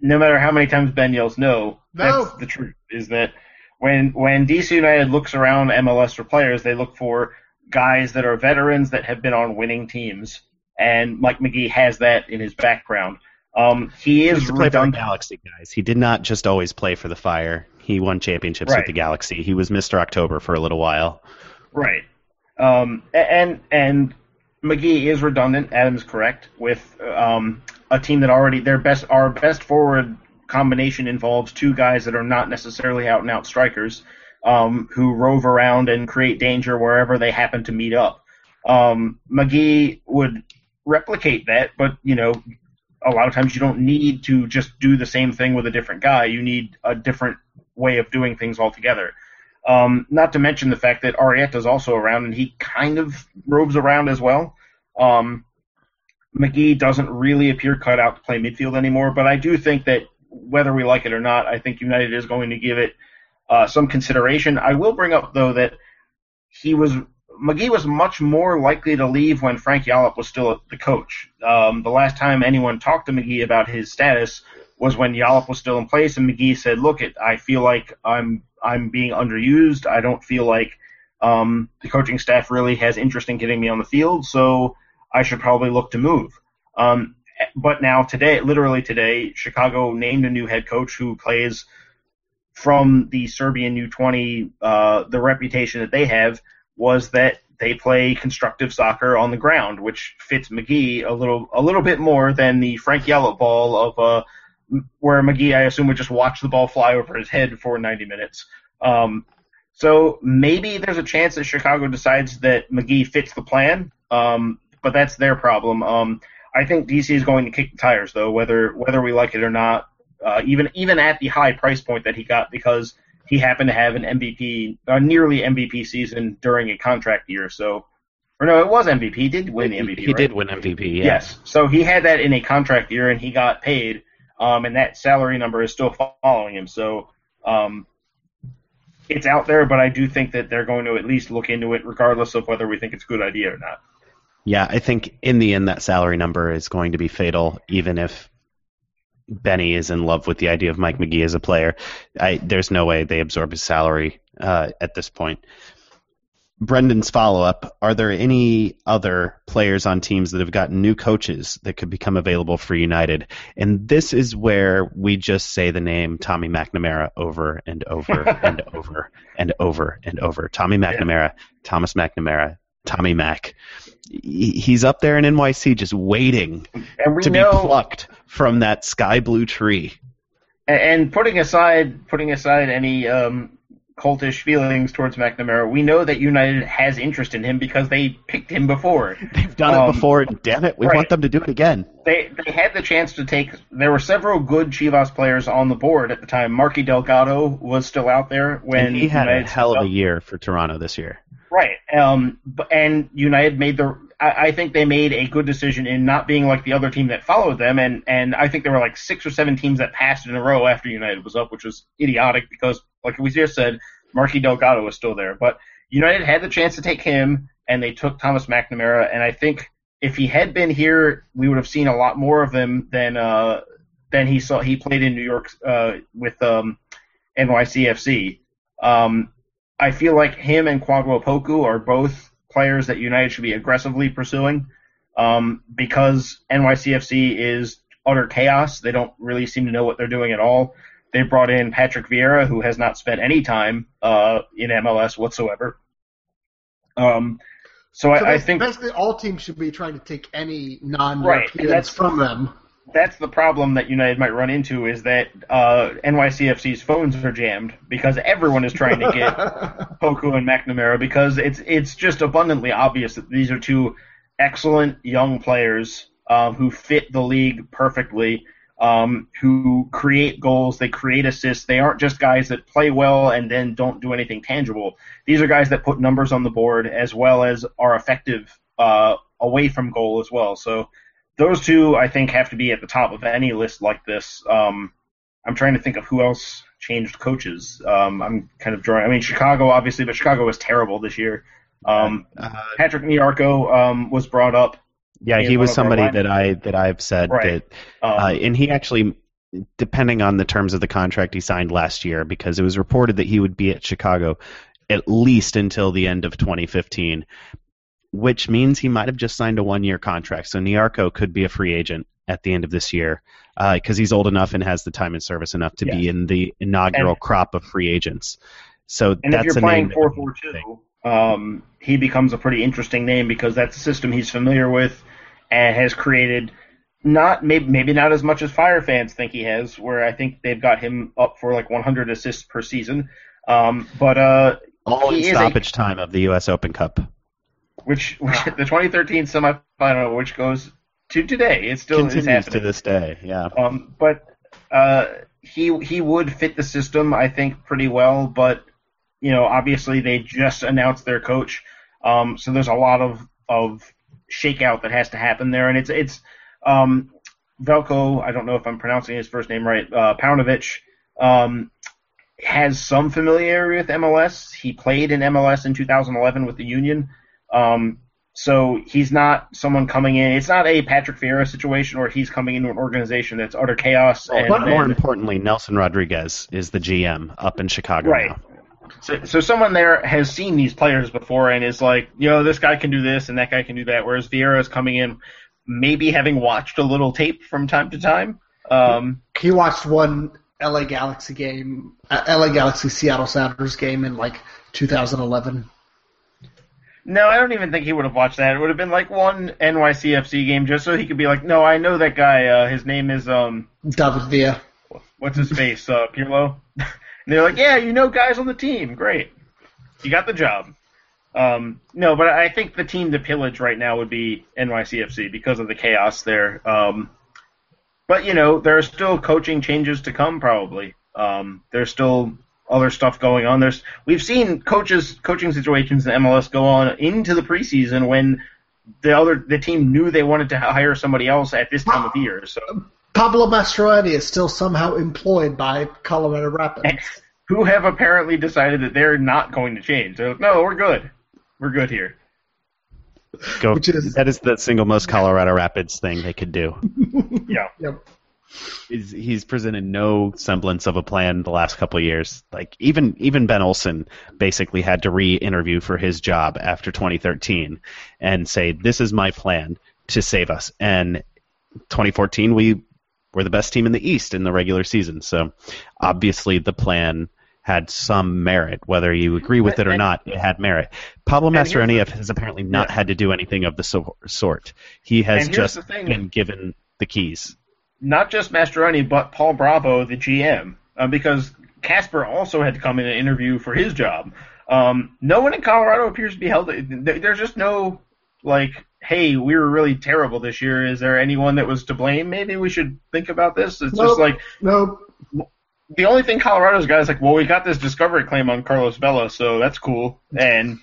no matter how many times Ben yells no, No. that's the truth. Is that when when DC United looks around MLS for players, they look for guys that are veterans that have been on winning teams, and Mike Magee has that in his background. Um, he He is used to for redundant. Galaxy, guys. He did not just always play for the Fire. He won championships Right. with the Galaxy. He was Mr. October for a little while. Right. Um, and and Magee is redundant. Adam's correct with um, a team that already their best our best forward combination involves two guys that are not necessarily out and out strikers um, who rove around and create danger wherever they happen to meet up. Um, Magee would replicate that, but you know. A lot of times you don't need to just do the same thing with a different guy. You need a different way of doing things altogether. Um, not to mention the fact that Arrieta's also around, and he kind of roves around as well. Um, Magee doesn't really appear cut out to play midfield anymore, but I do think that whether we like it or not, I think United is going to give it uh, some consideration. I will bring up though that he was Magee was much more likely to leave when Frank Yallop was still the coach. Um, the last time anyone talked to Magee about his status was when Yallop was still in place, and Magee said, "Look, it, I feel like I'm I'm being underused. I don't feel like um, the coaching staff really has interest in getting me on the field, so I should probably look to move." Um, but now today, literally today, Chicago named a new head coach who plays from the Serbian U20. Uh, the reputation that they have was that they play constructive soccer on the ground, which fits Magee a little a little bit more than the Frank Yallop ball of uh, where Magee, I assume, would just watch the ball fly over his head for 90 minutes. Um, so maybe there's a chance that Chicago decides that Magee fits the plan, um, but that's their problem. Um, I think DC is going to kick the tires, though, whether whether we like it or not. Uh, even even at the high price point that he got, because he happened to have an MVP, a nearly MVP season during a contract year. So, or no, it was MVP. He did win the MVP. he right? did win MVP. Yeah. Yes. So he had that in a contract year, and he got paid, um, and that salary number is still following him. So um, it's out there, but I do think that they're going to at least look into it, regardless of whether we think it's a good idea or not. Yeah, I think in the end that salary number is going to be fatal, even if Benny is in love with the idea of Mike Magee as a player. I, there's no way they absorb his salary uh, at this point. Brendan's follow up Are there any other players on teams that have gotten new coaches that could become available for United? And this is where we just say the name Tommy McNamara over and over (laughs) and over and over and over. Tommy McNamara, Thomas McNamara, Tommy Mac. He's up there in NYC just waiting to know, be plucked from that sky blue tree. and- and putting aside putting aside any um, cultish feelings towards McNamara, we know that United has interest in him because they picked him before. They've done Um, it before, and damn it, we right. want them to do it again. they they had the chance to take. There were several good Chivas players on the board at the time. Marky Delgado was still out there when and he had a hell of a year for Toronto this year. right. Um, and United made the. I, I think they made a good decision in not being like the other team that followed them, and and I think there were like six or seven teams that passed in a row after United was up, which was idiotic because, like we just said, Marky Delgado was still there, but United had the chance to take him, and they took Thomas McNamara, and I think if he had been here, we would have seen a lot more of him than uh, than he saw. He played in New York uh, with um, NYCFC. Um, I feel like him and Kwadwo Poku are both players that United should be aggressively pursuing. Um, because NYCFC is utter chaos. They don't really seem to know what they're doing at all. They brought in Patrick Vieira, who has not spent any time uh, in MLS whatsoever. Um, so, So I, I think basically all teams should be trying to take any non-Europeans that's- from them. that's the problem that United might run into is that uh, NYCFC's phones are jammed because everyone is trying to get (laughs) Poku and McNamara because it's it's just abundantly obvious that these are two excellent young players um, who fit the league perfectly, um, who create goals, they create assists. They aren't just guys that play well and then don't do anything tangible. These are guys that put numbers on the board as well as are effective uh, away from goal as well. So those two, I think, have to be at the top of any list like this. Um, I'm trying to think of who else changed coaches. Um, I'm kind of drawing. I mean, Chicago, obviously, but Chicago was terrible this year. Um, Uh, Patrick Nyarko um, was brought up. Yeah, he was somebody that I that I've said Right. that Um, Uh, and he actually, depending on the terms of the contract he signed last year, because it was reported that he would be at Chicago at least until the end of 2015, which means he might have just signed a one year contract. So Nyarko could be a free agent at the end of this year because he's old enough and has the time and service enough to be in the inaugural And- crop of free agents. So and that's if you're playing name that would four four two, um, he becomes a pretty interesting name because that's a system he's familiar with and has created. Not maybe maybe not as much as Fire fans think he has, where I think they've got him up for like 100 assists per season. Um, but uh, All in is a- stoppage time of the U.S. Open Cup. which, (laughs) which the 2013 semifinal, which goes to today, it still is Continues happening. to this day. Yeah. Um, but uh, he he would fit the system, I think, pretty well. But you know, obviously, they just announced their coach, um, so there's a lot of of shakeout that has to happen there, and it's it's um, Veljko. I don't know if I'm pronouncing his first name right. Uh, Paunovic. Um, has some familiarity with MLS. He played in MLS in 2011 with the Union. Um, so he's not someone coming in. It's not a Patrick Vieira situation where he's coming into an organization that's utter chaos. and, But more and- importantly, Nelson Rodriguez is the GM up in Chicago Right. now. So, so someone there has seen these players before and is like, you know, this guy can do this and that guy can do that. Whereas Vieira is coming in, maybe having watched a little tape from time to time. Um, He watched one LA Galaxy game, uh, LA Galaxy Seattle Sounders game in like 2011. no, I don't even think he would have watched that. It would have been like one NYCFC game just so he could be like, no, I know that guy. Uh, his name is um, David Villa. what's his face, uh, Pirlo. (laughs) and they're like, yeah, you know guys on the team, great, you got the job. Um, no, but I think the team to pillage right now would be NYCFC because of the chaos there. Um, but you know, there are still coaching changes to come probably. Um, there's still other stuff going on. There's we've seen coaches coaching situations in MLS go on into the preseason when the other the team knew they wanted to hire somebody else at this time of year. So Pablo Mastroeni is still somehow employed by Colorado Rapids. who have apparently decided that they're not going to change. They're like, no, we're good. We're good here. Go, Which is- that is the single most Colorado Rapids thing they could do. (laughs) Yeah. Yep. He's, he's presented no semblance of a plan the last couple of years. Like even even Ben Olsen basically had to re-interview for his job after 2013 and say, "This is my plan to save us." And 2014, we were the best team in the East in the regular season. So obviously, the plan had some merit, whether you agree with it or And- not. It had merit. Pablo and here's Mastroeni the- has apparently not Yeah. had to do anything of the so- sort. He has just thing. been given the keys. Not just Mastroeni, but Paul Bravo, the GM, uh, because Kasper also had to come in and interview for his job. Um, no one in Colorado appears to be held. there- There's just no like, hey, we were really terrible this year. Is there anyone that was to blame? Maybe we should think about this. It's Nope. just like No, the only thing Colorado's got is like, well, we got this discovery claim on Carlos Vela, so that's cool. And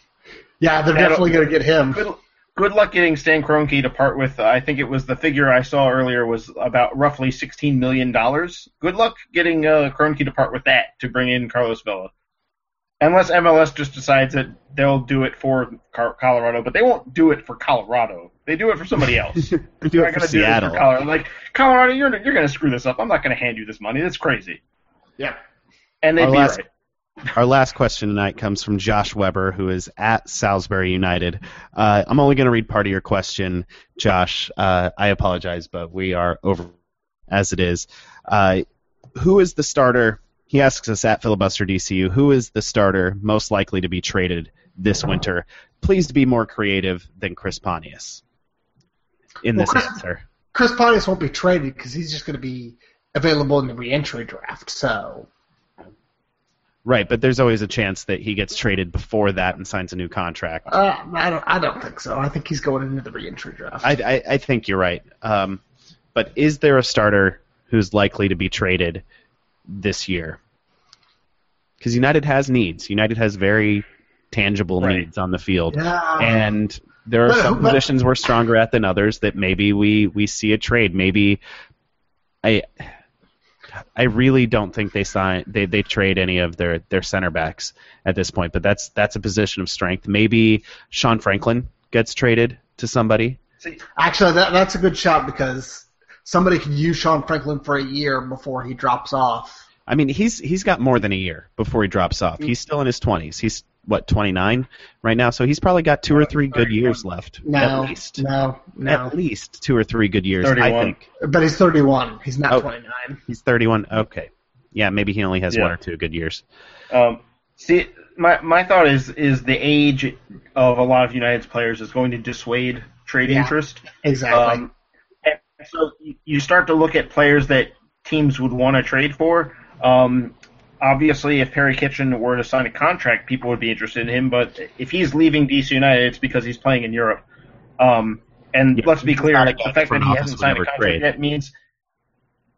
yeah, they're definitely going to get him. good, good luck getting Stan Kroenke to part with. Uh, I think it was the figure I saw earlier was about roughly sixteen million dollars. Good luck getting uh, Kroenke to part with that to bring in Carlos Vela. Unless MLS just decides that they'll do it for Colorado, but they won't do it for Colorado. They do it for somebody (laughs) else. They do it for gonna do this Seattle. for Colorado. Like Colorado, you're you're gonna screw this up. I'm not gonna hand you this money. That's crazy. Yeah. And they'd Our be last- right. (laughs) Our last question tonight comes from Josh Weber, who is at Salisbury United. Uh, I'm only going to read part of your question, Josh. Uh, I apologize, but we are over as it is. Uh, who is the starter? He asks us at filibuster DCU. Who is the starter most likely to be traded this winter? Please be more creative than Chris Pontius in Well, this Chris- answer. Chris Pontius won't be traded because he's just going to be available in the reentry draft. So Right, but there's always a chance that he gets traded before that and signs a new contract. uh, I don't. I don't think so. I think he's going into the reentry draft. I, I, I think you're right. Um, but is there a starter who's likely to be traded this year? Because United has needs. United has very tangible Right. needs on the field, yeah. and there are But- some but- positions we're stronger at than others that maybe we, we see a trade. Maybe I I really don't think they sign they, they trade any of their, their center backs at this point. But that's that's a position of strength. Maybe Sean Franklin gets traded to somebody. Actually, that, that's a good shot because somebody could use Sean Franklin for a year before he drops off. I mean, he's he's got more than a year before he drops off. He's still in his twenties. He's what twenty nine right now, so he's probably got two or three good years left. No, at least, no, no. at least two or three good years. I 31. think But he's 31. He's not Oh. 29. he's thirty one. Okay, yeah, maybe he only has Yeah. one or two good years. Um, see, my my thought is is the age of a lot of United's players is going to dissuade trade Yeah. interest. Exactly. Um, and so you- you start to look at players that teams would want to trade for. Um, obviously, if Perry Kitchen were to sign a contract, people would be interested in him. But if he's leaving DC United, it's because he's playing in Europe. Um, and Yeah, let's be clear, a the fact that he hasn't signed a contract trade. yet means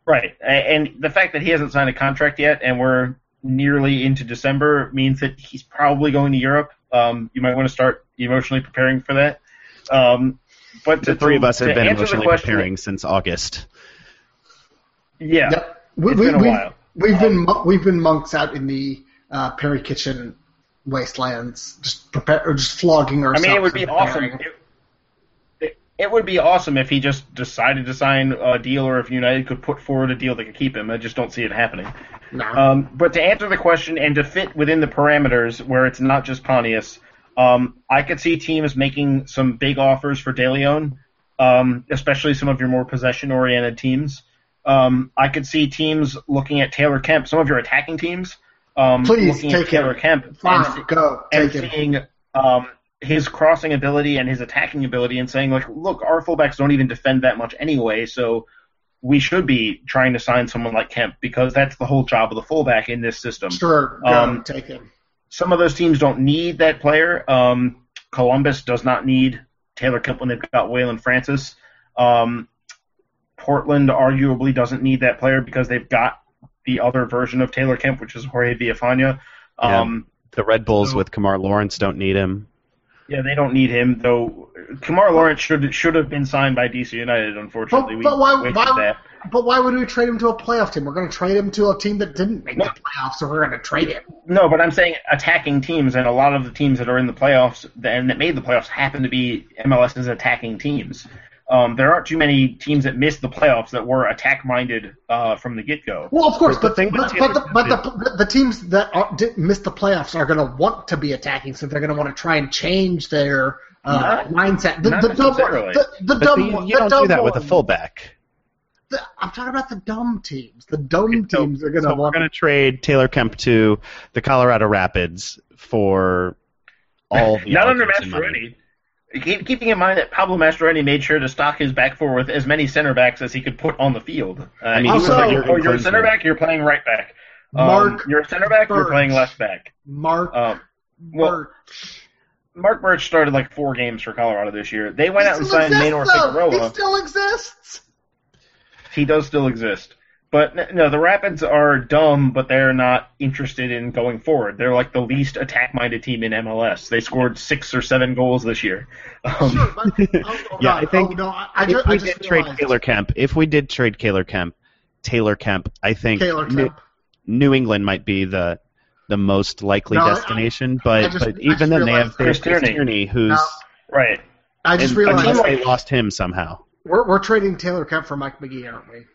right. And the fact that he hasn't signed a contract yet, and we're nearly into December, means that he's probably going to Europe. Um, you might want to start emotionally preparing for that. Um, but The to, three of us have been answer the emotionally question- preparing since August. Yeah. Yep. We, It's we, been a we've, while. we've been we've been monks out in the uh, Perry Kitchen wastelands, just prepare, or just flogging ourselves. I mean, it would be awesome. It, it, it would be awesome if he just decided to sign a deal, or if United could put forward a deal that could keep him. I just don't see it happening. No. Um, but to answer the question and to fit within the parameters where it's not just Pontius, um, I could see teams making some big offers for De Leon, um, especially some of your more possession-oriented teams. Um, I could see teams looking at Taylor Kemp, some of your attacking teams, um, Please, looking take at Taylor him. Kemp and, go and seeing um, his crossing ability and his attacking ability and saying like, look, our fullbacks don't even defend that much anyway, so we should be trying to sign someone like Kemp because that's the whole job of the fullback in this system. Sure, go um, take him. Some of those teams don't need that player. Um, Columbus does not need Taylor Kemp when they've got Waylon Francis. Um, Portland arguably doesn't need that player because they've got the other version of Taylor Kemp, which is Jorge Villafana. Um, The Red Bulls So- with Kemar Lawrence don't need him. Yeah, they don't need him though. Kemar Lawrence should should have been signed by DC United. Unfortunately, But- but why- why- that. But why would we trade him to a playoff team? We're going to trade him to a team that didn't make No. the playoffs, so we're going to trade him. No, but I'm saying attacking teams, and a lot of the teams that are in the playoffs and that made the playoffs happen to be MLS's attacking teams. Um, there aren't too many teams that missed the playoffs that were attack minded uh, from the get go. Well, of course, But the but but, but, the, but the, the, the teams that are, did miss the playoffs are going to want to be attacking, so they're going to want to try and change their uh, Not- mindset. The, not the dumb, the, the But dumb, you, you the don't dumb do that with a fullback. the- I'm talking about the dumb teams. The dumb So- teams are going to So we're going to trade Taylor Kemp to the Colorado Rapids for all the Not under allocation money. Mastroeni. Keep, keeping in mind that Pablo Mastroeni made sure to stock his back four with as many center backs as he could put on the field. Uh, I mean, Also- like, Jurgen oh, you're a center back, you're playing right back. Um, Mark you're a center back, you're playing left back. Mark Um, well, Burch. Mark Burch started like four games for Colorado this year. They went He out and signed exists, Maynor though. He Figueroa. still exists. He does still exist. But no, the Rapids are dumb, but they're not interested in going forward. They're like the least attack-minded team in MLS. They scored six or seven goals this year. Um, Sure, but, oh, (laughs) oh, Yeah, God. I think oh, no, I, I if just, we I just did trade. Taylor Kemp, if we did trade Taylor Kemp, Taylor Kemp, I think Taylor New, New England might be the the most likely No, destination. I but just- but I even just then, they have realized- Chris Chris Tierney. Tierney, who's No. right. I just and, realized unless they lost him somehow. we're, we're trading Taylor Kemp for Mike Magee, aren't we?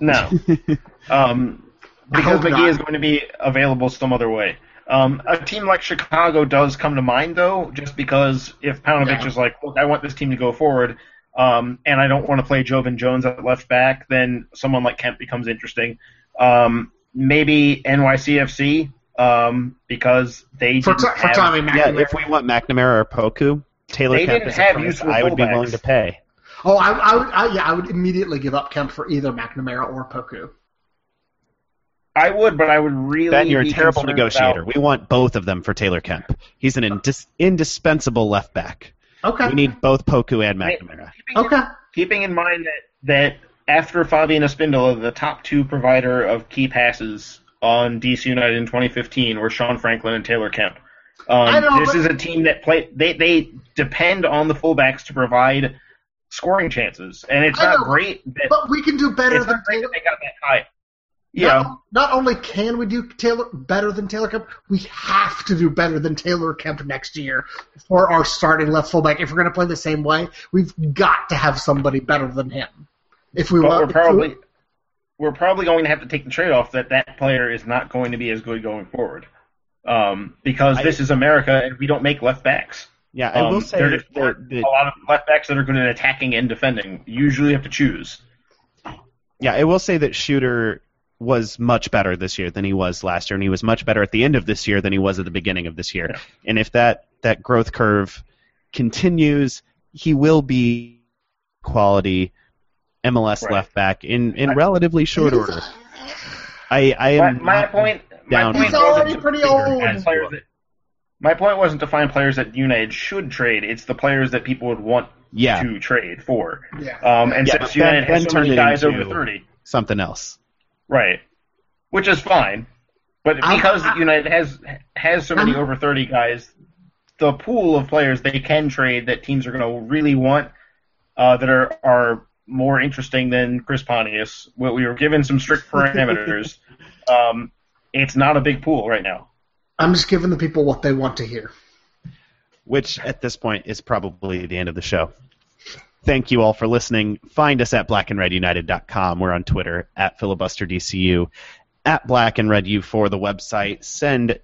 No. (laughs) um, because Magee not. is going to be available some other way. Um, a team like Chicago does come to mind though, just because if Paunovic Yeah. is like, look, I want this team to go forward, um, and I don't want to play Joevin Jones at left back, then someone like Kemp becomes interesting. Um, maybe NYCFC um, because they for, t- for have, Tommy Yeah, if we want McNamara or Poku, Taylor They Kemp is a price I would be willing to pay. Oh, I, I would, I, yeah, I would immediately give up Kemp for either McNamara or Poku. I would, but I would really. Ben, you're a terrible negotiator. about- We want both of them for Taylor Kemp. He's an indis- indispensable left back. Okay. We need both Poku and McNamara. Keeping, Okay. keeping in mind that that after Fabian Espindola, the top two provider of key passes on DC United in 2015 were Sean Franklin and Taylor Kemp. Um, I know, this but- is a team that play they they depend on the fullbacks to provide scoring chances, and it's I not know, great that But we can do better than Taylor. that they got that high. Yeah, Not, not only can we do Taylor better than Taylor Kemp, we have to do better than Taylor Kemp next year for our starting left fullback. If we're going to play the same way, we've got to have somebody better than him. If we but want, we're probably we're probably going to have to take the trade off that that player is not going to be as good going forward. Um, because I- this is America and we don't make left backs. Yeah, I Um, will say there that, just that- a lot of left backs that are good at attacking and defending. You usually have to choose. yeah, I will say that Shooter was much better this year than he was last year, and he was much better at the end of this year than he was at the beginning of this year. And if that that growth curve continues, he will be quality MLS Right. left back in, in I- relatively short order. I, I My, am my not- point. down my point He's already pretty find old. players that- my point wasn't to find players that United should trade. It's the players that people would want yeah, to trade for. yeah. Um, and Yeah, since but Ben- United has Ben so many guys over thirty, something else. right, which is fine. But because I- United has has so many I'm- over thirty guys, the pool of players they can trade that teams are going to really want uh, that are are more interesting than Chris Pontius. We we were given some strict (laughs) parameters. um, it's not a big pool right now. I'm just giving the people what they want to hear. which at this point is probably the end of the show. Thank you all for listening. Find us at blackandredunited.com. We're on Twitter at filibusterdcu, at black and red u for the website. Send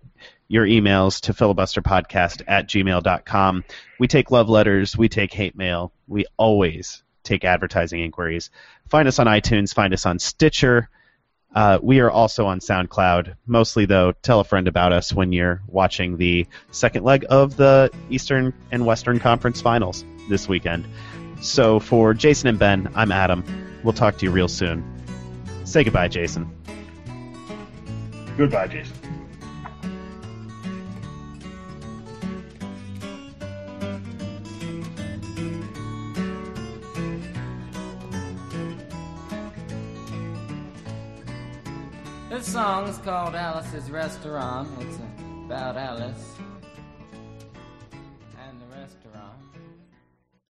your emails to filibusterpodcast at gmail.com. We take love letters, we take hate mail, we always take advertising inquiries. Find us on iTunes, find us on Stitcher. Uh, we are also on SoundCloud. Mostly, though, tell a friend about us when you're watching the second leg of the Eastern and Western Conference Finals this weekend. So, for Jason and Ben, I'm Adam. We'll talk to you real soon. Say goodbye, Jason. Goodbye, Jason. Song is called Alice's Restaurant. It's about Alice.